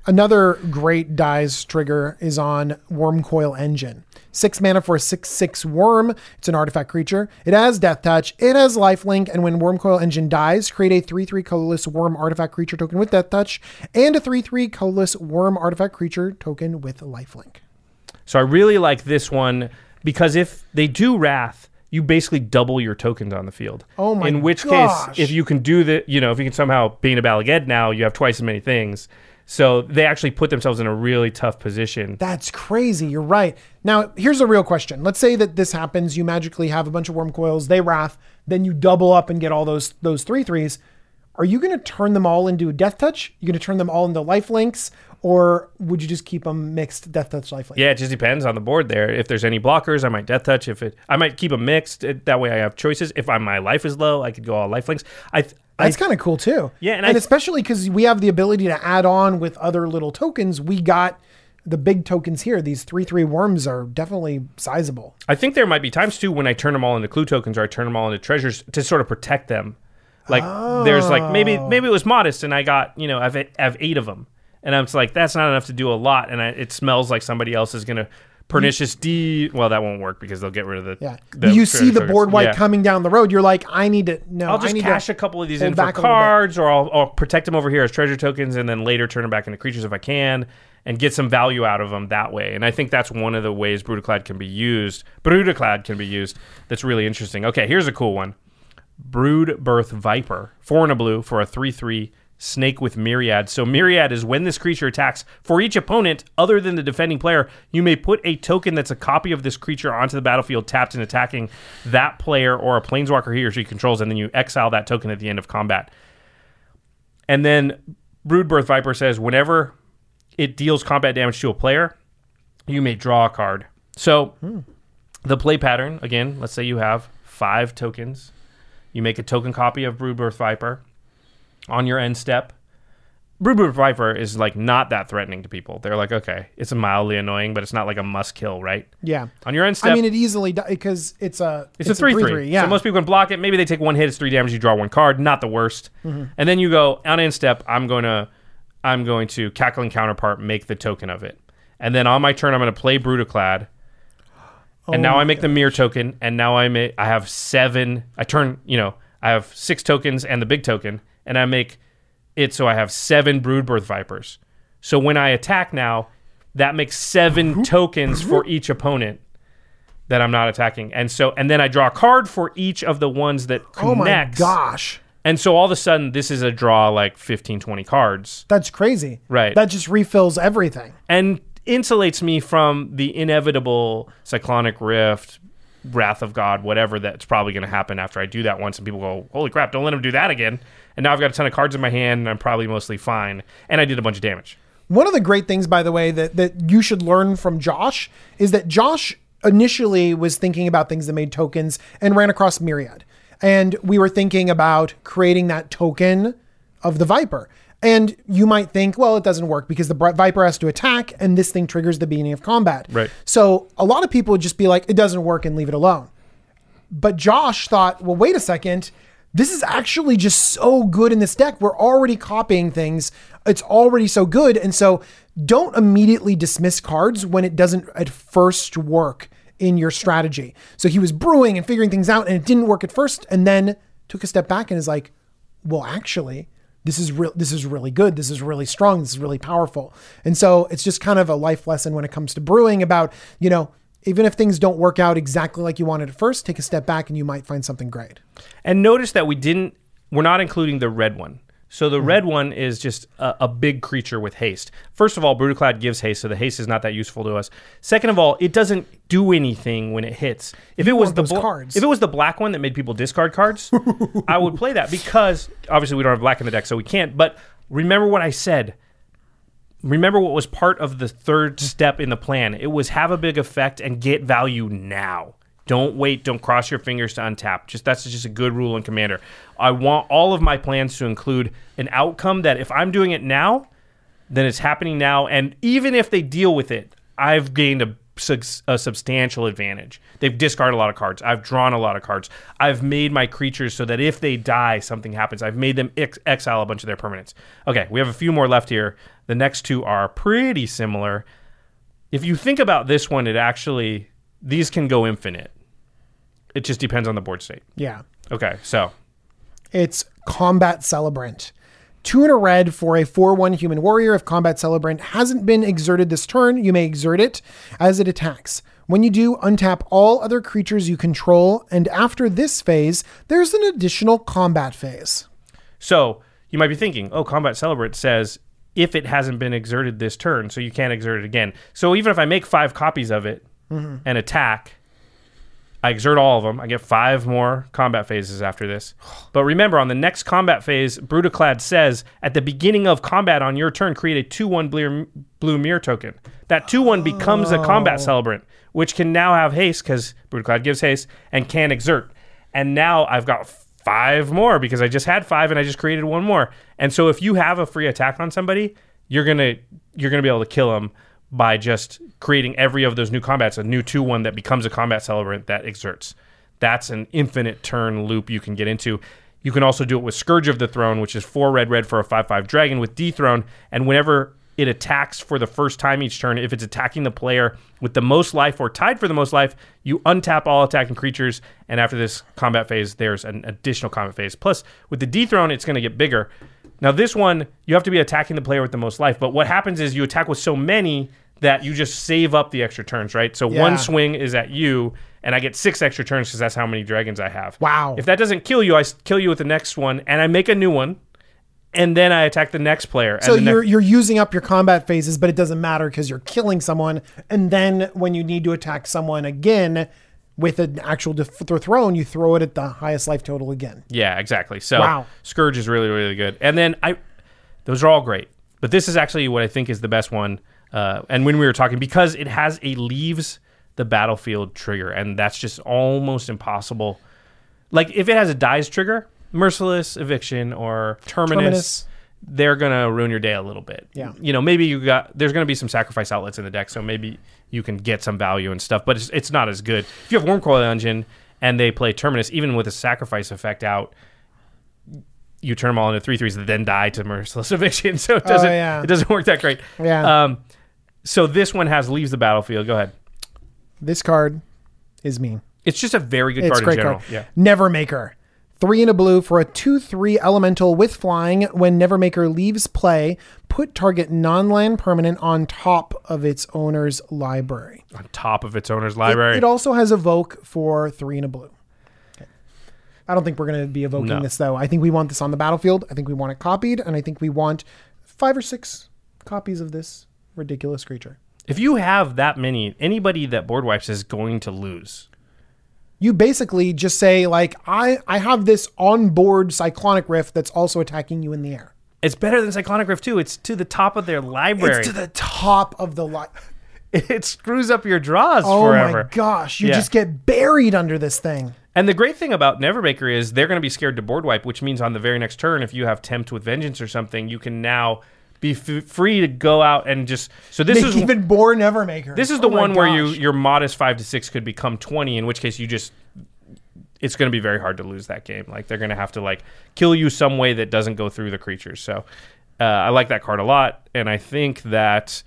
Another great dies trigger is on Worm Coil Engine. Six mana for a 6 6 worm. It's an artifact creature. It has Death Touch. It has Lifelink. And when Wormcoil Engine dies, create a 3 3 colorless worm artifact creature token with Death Touch and a 3 3 colorless worm artifact creature token with Lifelink. So I really like this one because if they do Wrath, you basically double your tokens on the field. Oh my In which gosh. case, if you can do the, you know, if you can somehow being a Balaged now, you have twice as many things. So they actually put themselves in a really tough position. That's crazy. You're right. Now, here's a real question. Let's say that this happens. You magically have a bunch of Wormcoils, they wrath, then you double up and get all those those three threes. Are you going to turn them all into death touch? You're going to turn them all into life links, or would you just keep them mixed death touch life link? Yeah, it just depends on the board there. If there's any blockers, I might death touch. If it, I might keep them mixed. It, that way, I have choices. If I, my life is low, I could go all life links. I, I That's kind of cool too. Yeah, and and, I- especially because we have the ability to add on with other little tokens. We got the big tokens here. These three three worms are definitely sizable. I think there might be times too when I turn them all into clue tokens or I turn them all into treasures to sort of protect them. Like there's like maybe maybe it was modest and I got you know I've I have eight of them and I'm just like that's not enough to do a lot and I, it smells like somebody else is gonna Pernicious Deed. Well, that won't work because they'll get rid of the Yeah. the you see the board wipe Yeah. coming down the road. You're like, I need to no. I'll I just cash to a couple of these in for back a little cards, or I'll, I'll protect them over here as treasure tokens, and then later turn them back into creatures if I can, and get some value out of them that way. And I think that's one of the ways Brudiclad can be used. Brudiclad can be used. That's really interesting. Okay, here's a cool one: Broodbirth Viper, four and a blue for a three-three snake with myriad. So myriad is when this creature attacks for each opponent other than the defending player, you may put a token that's a copy of this creature onto the battlefield tapped and attacking that player or a planeswalker he or she controls, and then you exile that token at the end of combat. And then Broodbirth Viper says whenever it deals combat damage to a player, you may draw a card. So the play pattern, again, let's say you have five tokens. You make a token copy of Broodbirth Viper on your end step. Broodbirth Viper is like not that threatening to people. They're like, okay, it's mildly annoying, but it's not like a must kill, right? Yeah. On your end step, I mean, it easily because it's a it's, a three three. Yeah. So most people can block it. Maybe they take one hit, it's three damage. You draw one card. Not the worst. Mm-hmm. And then you go on end step. I'm going to, I'm going to cackling counterpart make the token of it. And then on my turn, I'm going to play Brudiclad. Oh and now I make the mirror token. And now I make I have seven. I turn you know I have six tokens and the big token, and I make it so I have seven Broodbirth Vipers. So when I attack now, that makes seven tokens for each opponent that I'm not attacking. And so and then I draw a card for each of the ones that oh my gosh, And so all of a sudden this is a draw like 15 20 cards. that's crazy. Right. That just refills everything. And insulates me from the inevitable cyclonic rift, wrath of God, whatever that's probably going to happen after I do that once, and people go, "Holy crap! Don't let him do that again." And now I've got a ton of cards in my hand, and I'm probably mostly fine. And I did a bunch of damage. One of the great things, by the way, that that you should learn from Josh is that Josh initially was thinking about things that made tokens and ran across Myriad, and we were thinking about creating that token of the Viper. And you might think, well, it doesn't work because the Viper has to attack, and this thing triggers the beginning of combat. Right. So a lot of people would just be like, it doesn't work, and leave it alone. But Josh thought, well, wait a second. This is actually just so good in this deck. We're already copying things. It's already so good. And so don't immediately dismiss cards when it doesn't at first work in your strategy. So he was brewing and figuring things out and it didn't work at first and then took a step back and is like, well, actually, this is real this is really good. This is really strong. This is really powerful. And so it's just kind of a life lesson when it comes to brewing about, you know, even if things don't work out exactly like you wanted at first, take a step back and you might find something great. And notice that we didn't, we're not including the red one. So the hmm. red one is just a, a big creature with haste. First of all, Brudiclad gives haste, so the haste is not that useful to us. Second of all, it doesn't do anything when it hits. If it was the bla- cards. if it was the black one that made people discard cards, I would play that because obviously we don't have black in the deck, so we can't. But remember what I said. Remember what was part of the third step in the plan. It was have a big effect and get value now. Don't wait. Don't cross your fingers to untap. Just that's just a good rule in Commander. I want all of my plans to include an outcome that if I'm doing it now, then it's happening now. And even if they deal with it, I've gained a, a substantial advantage. They've discarded a lot of cards. I've drawn a lot of cards. I've made my creatures so that if they die, something happens. I've made them ex- exile a bunch of their permanents. Okay, we have a few more left here. The next two are pretty similar. If you think about this one, it actually, these can go infinite. It just depends on the board state. Yeah. Okay, so It's Combat Celebrant. Two in a red for a 4 1 human warrior. If Combat Celebrant hasn't been exerted this turn, you may exert it as it attacks. When you do, untap all other creatures you control, and after this phase, there's an additional combat phase. So you might be thinking, oh, Combat Celebrant says if it hasn't been exerted this turn, so you can't exert it again. So even if I make five copies of it mm-hmm. and attack, I exert all of them. I get five more combat phases after this. But remember, on the next combat phase, Brudiclad says at the beginning of combat on your turn, create a 2 1 blue, blue mirror token. That 2 1 becomes a combat oh. celebrant, which can now have haste because Brudiclad gives haste and can exert. And now I've got five more because I just had five and I just created one more. And so if you have a free attack on somebody, you're gonna you're gonna be able to kill them by just creating every of those new combats a new two one that becomes a combat celebrant that exerts. That's an infinite turn loop you can get into. You can also do it with Scourge of the Throne, which is four red red for a five five dragon with dethrone, and whenever it attacks for the first time each turn, if it's attacking the player with the most life or tied for the most life, you untap all attacking creatures, and after this combat phase, there's an additional combat phase. Plus, with the dethrone, it's going to get bigger. Now, this one, you have to be attacking the player with the most life, but what happens is you attack with so many that you just save up the extra turns, right? So Yeah. one swing is at you, and I get six extra turns because that's how many dragons I have. Wow. If that doesn't kill you, I kill you with the next one, and I make a new one, and then I attack the next player. So the you're you're using up your combat phases, but it doesn't matter because you're killing someone, and then when you need to attack someone again with an actual def- throne, you throw it at the highest life total again. Yeah, exactly. So Wow. Scourge is really, really good. And then I, those are all great, but this is actually what I think is the best one. Uh, and when we were talking, because it has a leaves the battlefield trigger, and that's just almost impossible. Like if it has a dies trigger, merciless eviction or terminus, Terminus. they're gonna ruin your day a little bit. Yeah. you know, maybe you got there's gonna be some sacrifice outlets in the deck, so maybe you can get some value and stuff, but it's, it's not as good. If you have Wormcoil Engine and they play Terminus, even with a sacrifice effect out, you turn them all into three threes that then die to merciless eviction. So it doesn't Oh, yeah. it doesn't work that great. Yeah. Um, so this one has leaves the battlefield. Go ahead. This card is mean. It's just a very good It's card in general. card. Yeah. Nevermaker. Three in a blue for a 2 3 elemental with flying. When Nevermaker leaves play, put target non land permanent on top of its owner's library. On top of its owner's library. It, also has evoke for three in a blue. Okay. I don't think we're going to be evoking No. this though. I think we want this on the battlefield. I think we want it copied, and I think we want five or six copies of this ridiculous creature. If you have that many, anybody that board wipes is going to lose. You basically just say like I I have this onboard cyclonic rift that's also attacking you in the air. It's better than Cyclonic Rift too. It's to the top of their library. It's to the top of the li- it screws up your draws oh forever. Oh forever. my gosh, you Yeah. just get buried under this thing. And the great thing about Nevermaker is they're going to be scared to board wipe, which means on the very next turn, if you have Tempt with Vengeance or something, you can now be f- free to go out and just. So this Make is even more Nevermaker. this is the Oh my one where you your modest five to six could become twenty, in which case you just. It's going to be very hard to lose that game. Like they're going to have to like kill you some way that doesn't go through the creatures. So uh, I like that card a lot, and I think that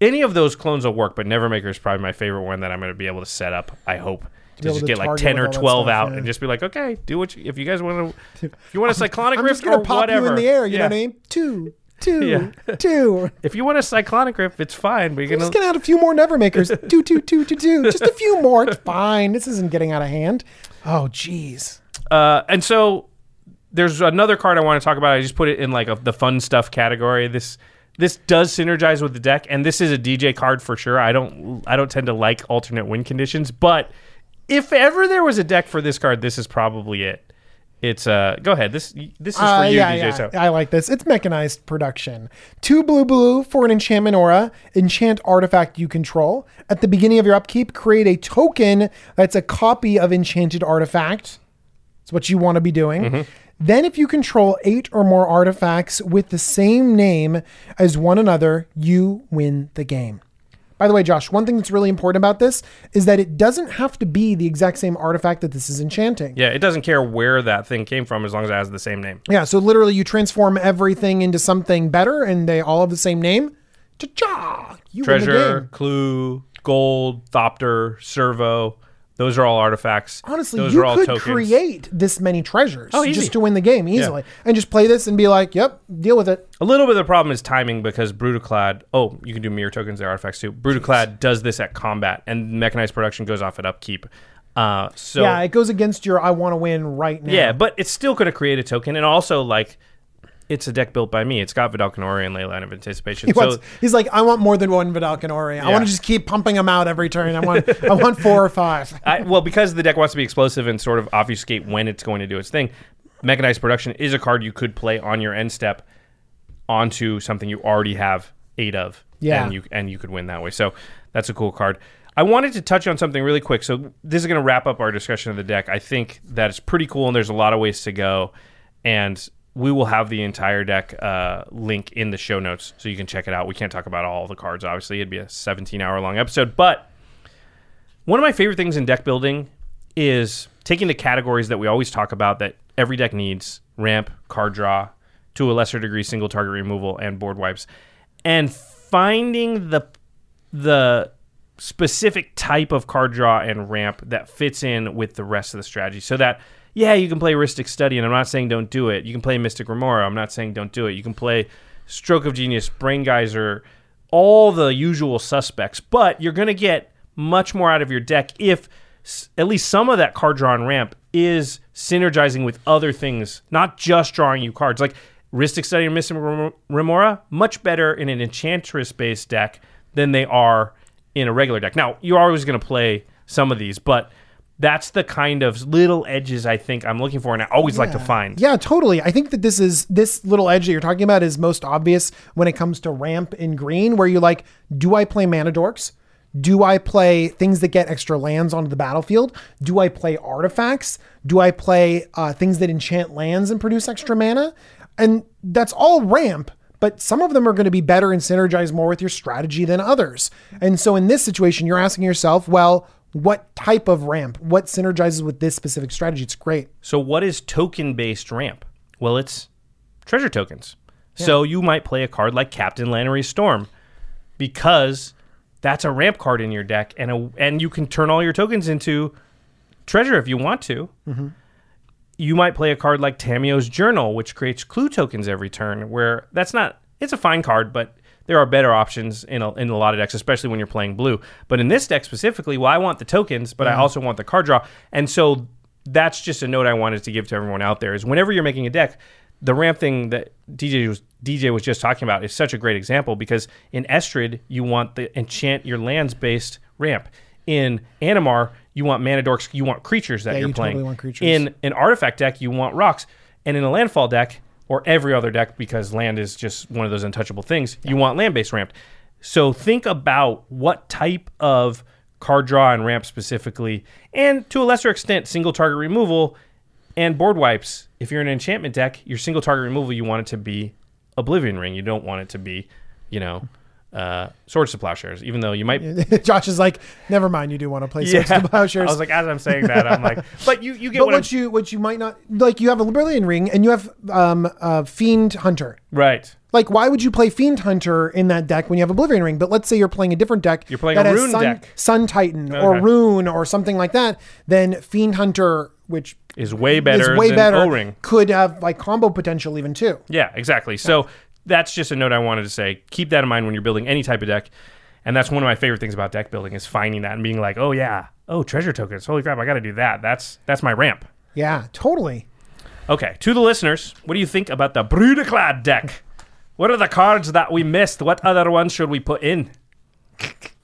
any of those clones will work. But Nevermaker is probably my favorite one that I'm going to be able to set up. I hope to, just to get like ten or twelve stuff, out yeah. and just be like, okay, do what you, if you guys want to. If you want a cyclonic I'm rift just gonna or pop whatever, you in the air. You Yeah. know what I mean? Two, two, Yeah. two. If you want a cyclonic rift, it's fine. But you're I'm gonna just gonna add a few more Nevermakers. two, two, two, two, two. Just a few more. It's fine. This isn't getting out of hand. Oh, jeez. Uh, and so there's another card I want to talk about. I just put it in like a, the fun stuff category. This this does synergize with the deck, and this is a DJ card for sure. I don't I don't tend to like alternate win conditions, but if ever there was a deck for this card, this is probably it. It's uh go ahead. This this is for Uh, you, yeah, DJ. yeah. So I like this. It's mechanized production. Two blue blue for an enchantment aura. Enchant artifact you control. At the beginning of your upkeep, create a token that's a copy of enchanted artifact. That's what you want to be doing. Mm-hmm. Then, if you control eight or more artifacts with the same name as one another, you win the game. By the way, Josh, one thing that's really important about this is that it doesn't have to be the exact same artifact that this is enchanting. yeah, it doesn't care where that thing came from as long as it has the same name. Yeah, so literally you transform everything into something better and they all have the same name. Cha-cha! You win the Treasure, game. clue, gold, thopter, servo. Those are all artifacts. Honestly, those you are all could tokens. create this many treasures Oh, just to win the game easily. And just play this and be like, yep, deal with it. A little bit of the problem is timing because Brudiclad. Oh, you can do mirror tokens, they're artifacts too. Brudiclad does this at combat, and mechanized production goes off at upkeep. Uh, so yeah, yeah, it goes against your I want to win right now. Yeah, but it still could have created a token, and also like it's a deck built by me. It's got Vedalken Orrery and Leyline of Anticipation. He so wants, he's like, I want more than one Vedalken Orrery. I Yeah. want to just keep pumping them out every turn. I want, I want four or five. I, well, because the deck wants to be explosive and sort of obfuscate when it's going to do its thing, mechanized production is a card you could play on your end step onto something you already have eight of. Yeah. and you and you could win that way. So that's a cool card. I wanted to touch on something really quick. So this is going to wrap up our discussion of the deck. I think that it's pretty cool, and there's a lot of ways to go, and we will have the entire deck uh, link in the show notes so you can check it out. We can't talk about all the cards, obviously. It'd be a 17 hour long episode, but one of my favorite things in deck building is taking the categories that we always talk about that every deck needs ramp, card draw, to a lesser degree, single target removal, and board wipes, and finding the the specific type of card draw and ramp that fits in with the rest of the strategy so that yeah you can play Rhystic Study and I'm not saying don't do it. You can play Mystic Remora. I'm not saying don't do it. You can play Stroke of Genius Brain Geyser all the usual suspects but you're going to get much more out of your deck if s- at least some of that card draw and ramp is synergizing with other things not just drawing you cards. Like Rhystic Study and Mystic Remora much better in an Enchantress based deck than they are in a regular deck. Now, you're always going to play some of these, but that's the kind of little edges I think I'm looking for and I always like to find. Yeah, totally. I think that this is this little edge that you're talking about is most obvious when it comes to ramp in green, where you're like, do I play mana dorks? Do I play things that get extra lands onto the battlefield? Do I play artifacts? Do I play uh, things that enchant lands and produce extra mana? And that's all ramp, but some of them are going to be better and synergize more with your strategy than others. And so in this situation, you're asking yourself, well, what type of ramp? What synergizes with this specific strategy? It's great. So, what is token based ramp? Well, it's treasure tokens. So, you might play a card like Captain Lannery's Storm because that's a ramp card in your deck, and a, and you can turn all your tokens into treasure if you want to. Mm-hmm. You might play a card like Tamiyo's Journal, which creates clue tokens every turn. Where that's not, it's a fine card, but there are better options in a, in a lot of decks, especially when you're playing blue. But in this deck specifically, well, I want the tokens, but I also want the card draw, and so that's just a note I wanted to give to everyone out there: is whenever you're making a deck, the ramp thing that DJ was DJ was just talking about is such a great example because in Estrid you want the enchant your lands based ramp. In Animar you want mana dorks, you want creatures that Yeah, you're you playing. totally want creatures. In an artifact deck you want rocks, and in a landfall deck or every other deck because land is just one of those untouchable things, you want land based ramp. So think about what type of card draw and ramp specifically, and to a lesser extent, single target removal and board wipes. If you're an enchantment deck, your single target removal, you want it to be Oblivion Ring. You don't want it to be, you know, uh, Swords to Plowshares, even though you might. Josh is like, never mind. You do want to play Swords to Plowshares. I was like, as I'm saying that, I'm like, but you, you get but what, what you what you might not like, you have a Oblivion Ring and you have um uh, Fiend Hunter. right. Like, why would you play Fiend Hunter in that deck when you have Oblivion Ring? But let's say you're playing a different deck. You're playing that a Rune Sun, deck. Sun Titan or Rune or something like that. Then Fiend Hunter, which Is way better is way better, O-Ring. could have like combo potential even too. Yeah, exactly. So that's just a note I wanted to say. Keep that in mind when you're building any type of deck. And that's one of my favorite things about deck building is finding that and being like, oh yeah, oh treasure tokens, holy crap, I got to do that. That's that's my ramp. Yeah, totally. Okay, to the listeners, what do you think about the Brudiclad deck? What are the cards that we missed? What other ones should we put in?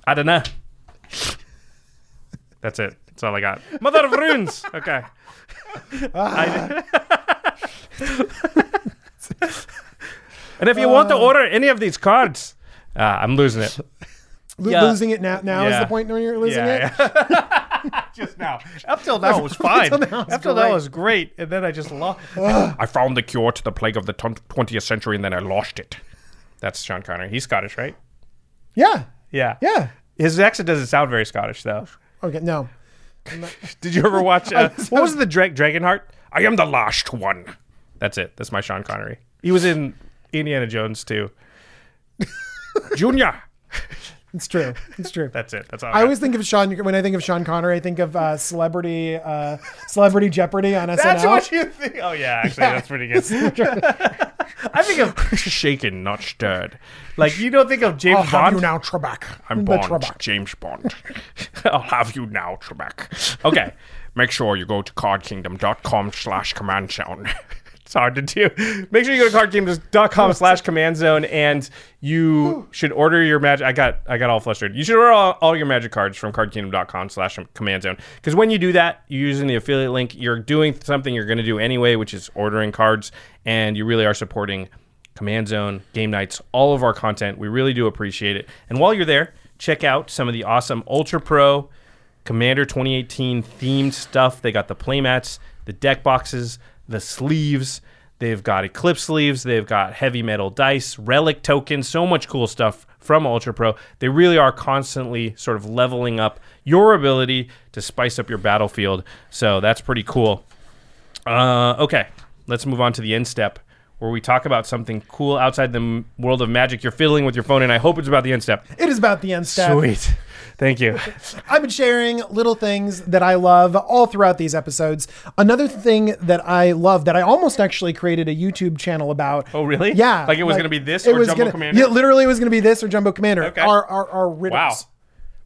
I don't know. That's it. That's all I got. Mother of Runes. Okay. Ah. I- and if you want to order any of these cards, uh, I'm losing it. Lo- Yeah. Losing it now. Now is Yeah. the point when you're losing it. yeah. just now. Up till now it was fine. Up till now it was Up till now great. was great, and then I just lost. I found the cure to the plague of the twentieth century, and then I lost it. That's Sean Connery. He's Scottish, right? Yeah. Yeah. Yeah. His accent doesn't sound very Scottish, though. Okay. No. Did you ever watch? Uh, what was the Dra- Dragonheart? I am the last one. That's it. That's my Sean Connery. He was in Indiana Jones too. Junior. It's true. It's true. That's it. That's all. I always think of Sean when I think of Sean Connery. I think of uh, celebrity, uh, celebrity Jeopardy on SNL. That's what you think. Oh yeah, actually, that's pretty good. I think of shaken, not stirred. Like you don't think of James I'll have Bond. you now, Trebek. I'm Bond, Trebek. James Bond. I'll have you now, Trebek. Okay, make sure you go to cardkingdom.com slash command zone. It's hard to do. Make sure you go to cardkingdom.com slash command zone and you should order your magic. I got I got all flustered. You should order all, all your magic cards from cardkingdom.com slash command zone. Because when you do that, you're using the affiliate link, you're doing something you're going to do anyway, which is ordering cards, and you really are supporting Command Zone, Game Nights, all of our content. We really do appreciate it. And while you're there, check out some of the awesome Ultra Pro Commander 2018 themed stuff. They got the playmats, the deck boxes, the sleeves. They've got Eclipse sleeves. They've got heavy metal dice, relic tokens, so much cool stuff from Ultra Pro. They really are constantly sort of leveling up your ability to spice up your battlefield. So that's pretty cool. Uh, okay, let's move on to the end step where we talk about something cool outside the m- world of magic you're fiddling with your phone, and I hope it's about the end step. It is about the end step. Sweet. Thank you. I've been sharing little things that I love all throughout these episodes. Another thing that I love that I almost actually created a YouTube channel about. Oh, really? Yeah. Like it was gonna be this it or was Jumbo gonna, Commander? Yeah, literally it was going to be this or Jumbo Commander. Okay. Our, our, our riddles. Wow.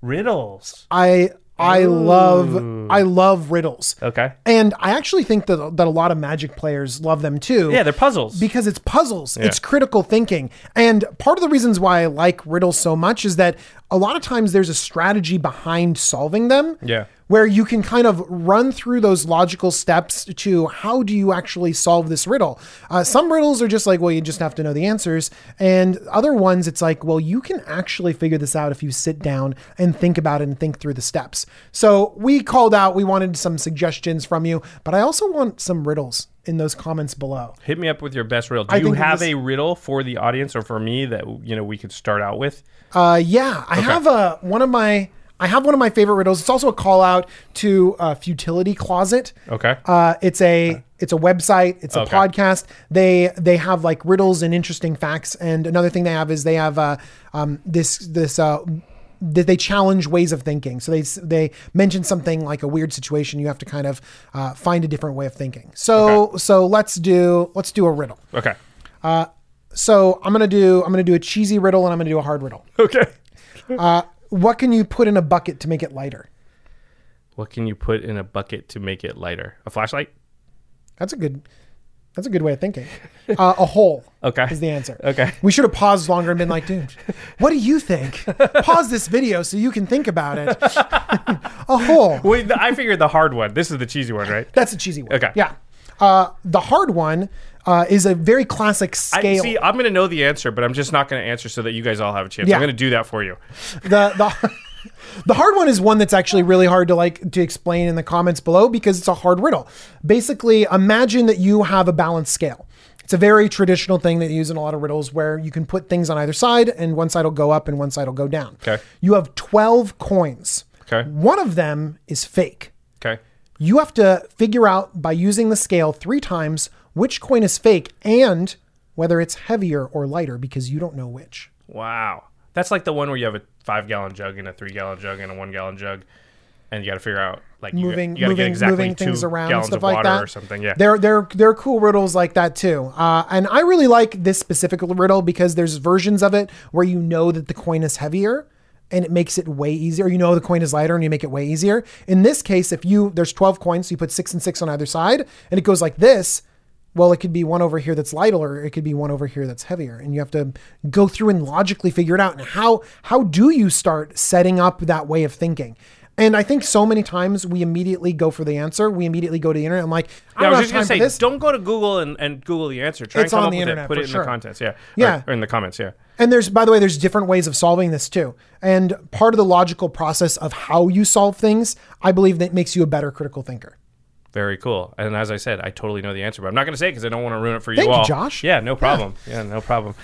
Riddles. I I love I love riddles. Okay. And I actually think that that a lot of Magic players love them too. Yeah, they're puzzles. because it's puzzles, it's critical thinking. And part of the reasons why I like riddles so much is that a lot of times there's a strategy behind solving them. Yeah. Where you can kind of run through those logical steps to how do you actually solve this riddle. Uh, some riddles are just like, well, you just have to know the answers. And other ones, it's like, well, you can actually figure this out if you sit down and think about it and think through the steps. So we called out, we wanted some suggestions from you, but I also want some riddles in those comments below. Hit me up with your best riddle. Do I you have this- a riddle for the audience or for me that you know we could start out with? Uh, yeah, I have a one of my I have one of my favorite riddles. It's also a call out to uh, Futility Closet. Okay. Uh, it's a it's a website. It's a Okay. podcast. They they have like riddles and interesting facts. And another thing they have is they have uh, um, this this. Uh, that they challenge ways of thinking. So they they mention something like a weird situation. You have to kind of uh, find a different way of thinking. So so let's do let's do a riddle. Okay. So I'm gonna do I'm gonna do a cheesy riddle and I'm gonna do a hard riddle. Okay. Uh, what can you put in a bucket to make it lighter? What can you put in a bucket to make it lighter? A flashlight? That's a good. That's a good way of thinking. Uh, a hole. Okay. Is the answer. Okay. We should have paused longer and been like, dude, what do you think? Pause this video so you can think about it. a hole. Wait, I figured the hard one. This is the cheesy one, right? That's a cheesy one. Okay. Yeah. Uh, the hard one uh, is a very classic I, scale. see, I'm going to know the answer, but I'm just not going to answer so that you guys all have a chance. Yeah. I'm going to do that for you. the the the hard one is one that's actually really hard to like to explain in the comments below because it's a hard riddle. Basically, imagine that you have a balanced scale. It's a very traditional thing that you use in a lot of riddles where you can put things on either side and one side will go up and one side will go down. Okay. You have 12 coins. Okay. One of them is fake. Okay. You have to figure out by using the scale 3 times which coin is fake and whether it's heavier or lighter because you don't know which. Wow. That's like the one where you have a five gallon jug and a three gallon jug and a one gallon jug. And you got to figure out, like, you, moving, you got to moving, get exactly moving two things around and gallons stuff of like water that or something. Yeah. There, there, there are cool riddles like that too. Uh, and I really like this specific riddle because there's versions of it where you know that the coin is heavier and it makes it way easier. You know the coin is lighter and you make it way easier. In this case, if you there's 12 coins, so you put six and six on either side, and it goes like this. Well, it could be one over here that's lighter, or it could be one over here that's heavier, and you have to go through and logically figure it out. And how how do you start setting up that way of thinking? And I think so many times we immediately go for the answer. We immediately go to the internet. I'm like, I Yeah, I was just gonna say, this. don't go to Google and, and Google the answer. Try It's on the internet it. Put it in sure. the contents. Yeah. Or- Yeah. Or, in the comments. Yeah. And there's, by the way, there's different ways of solving this too. And part of the logical process of how you solve things, I believe that makes you a better critical thinker. Very cool. And as I said, I totally know the answer, but I'm not going to say because I don't want to ruin it for Thank you you, all. Josh. Yeah, no problem. Yeah. no problem.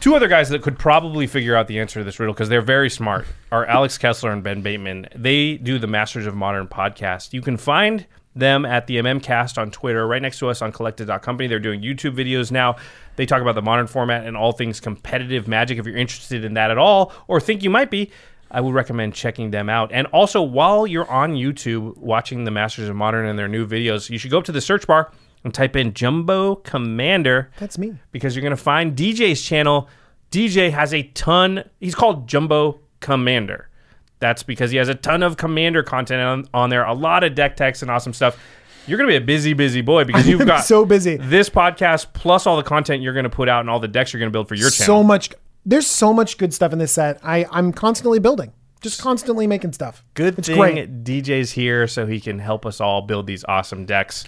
Two other guys that could probably figure out the answer to this riddle because they're very smart are Alex Kessler and Ben Bateman. They do the Masters of Modern podcast. You can find them at the MMcast on Twitter, right next to us on collected.company. They're doing YouTube videos now. They talk about the modern format and all things competitive magic. If you're interested in that at all or think you might be, I would recommend checking them out. And also, while you're on YouTube watching the Masters of Modern and their new videos, you should go up to the search bar and type in Jumbo Commander That's me. because you're going to find DJ's channel. DJ has a ton, he's called Jumbo Commander. That's because he has a ton of Commander content on, on there, a lot of deck techs and awesome stuff. You're going to be a busy, busy boy because you've got so busy. this podcast plus all the content you're going to put out and all the decks you're going to build for your channel. So much. There's so much good stuff in this set. I, I'm constantly building, just constantly making stuff. Good it's thing great. DJ's here so he can help us all build these awesome decks.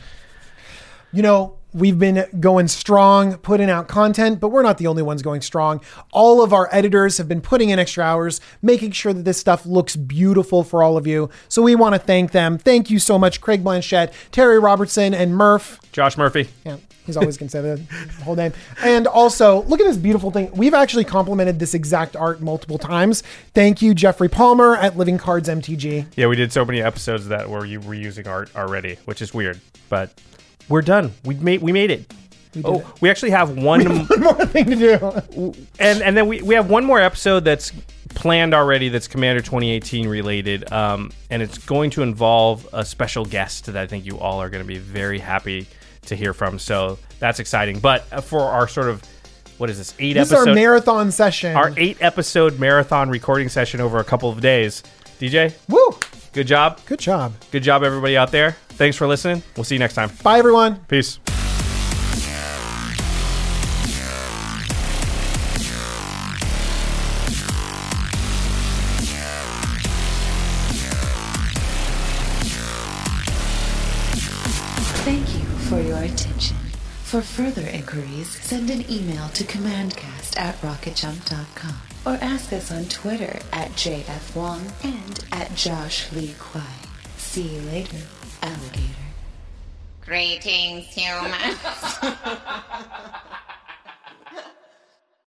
You know, we've been going strong, putting out content, but we're not the only ones going strong. All of our editors have been putting in extra hours, making sure that this stuff looks beautiful for all of you. So we want to thank them. Thank you so much, Craig Blanchett, Terry Robertson, and Murph. Josh Murphy. Yeah, he's always going to say the whole name. And also, look at this beautiful thing. We've actually complimented this exact art multiple times. Thank you, Jeffrey Palmer at Living Cards MTG. Yeah, we did so many episodes that were you reusing art already, which is weird, but we're done. We made we made it. oh, we actually have one One more thing to do. and and then we, we have one more episode that's planned already that's commander 2018 related um, and it's going to involve a special guest that i think you all are going to be very happy to hear from so that's exciting but uh, for our sort of what is this eight This is our episode marathon session. our eight episode marathon recording session over a couple of days dj Woo! good job Good job. good job everybody out there thanks for listening we'll see you next time Bye, everyone. peace Thank you for your attention. For further inquiries, send an email to commandcast at rocketjump.com or ask us on Twitter at JF Wong and at Josh Lee Kwai. See you later, alligator. Greetings, humans.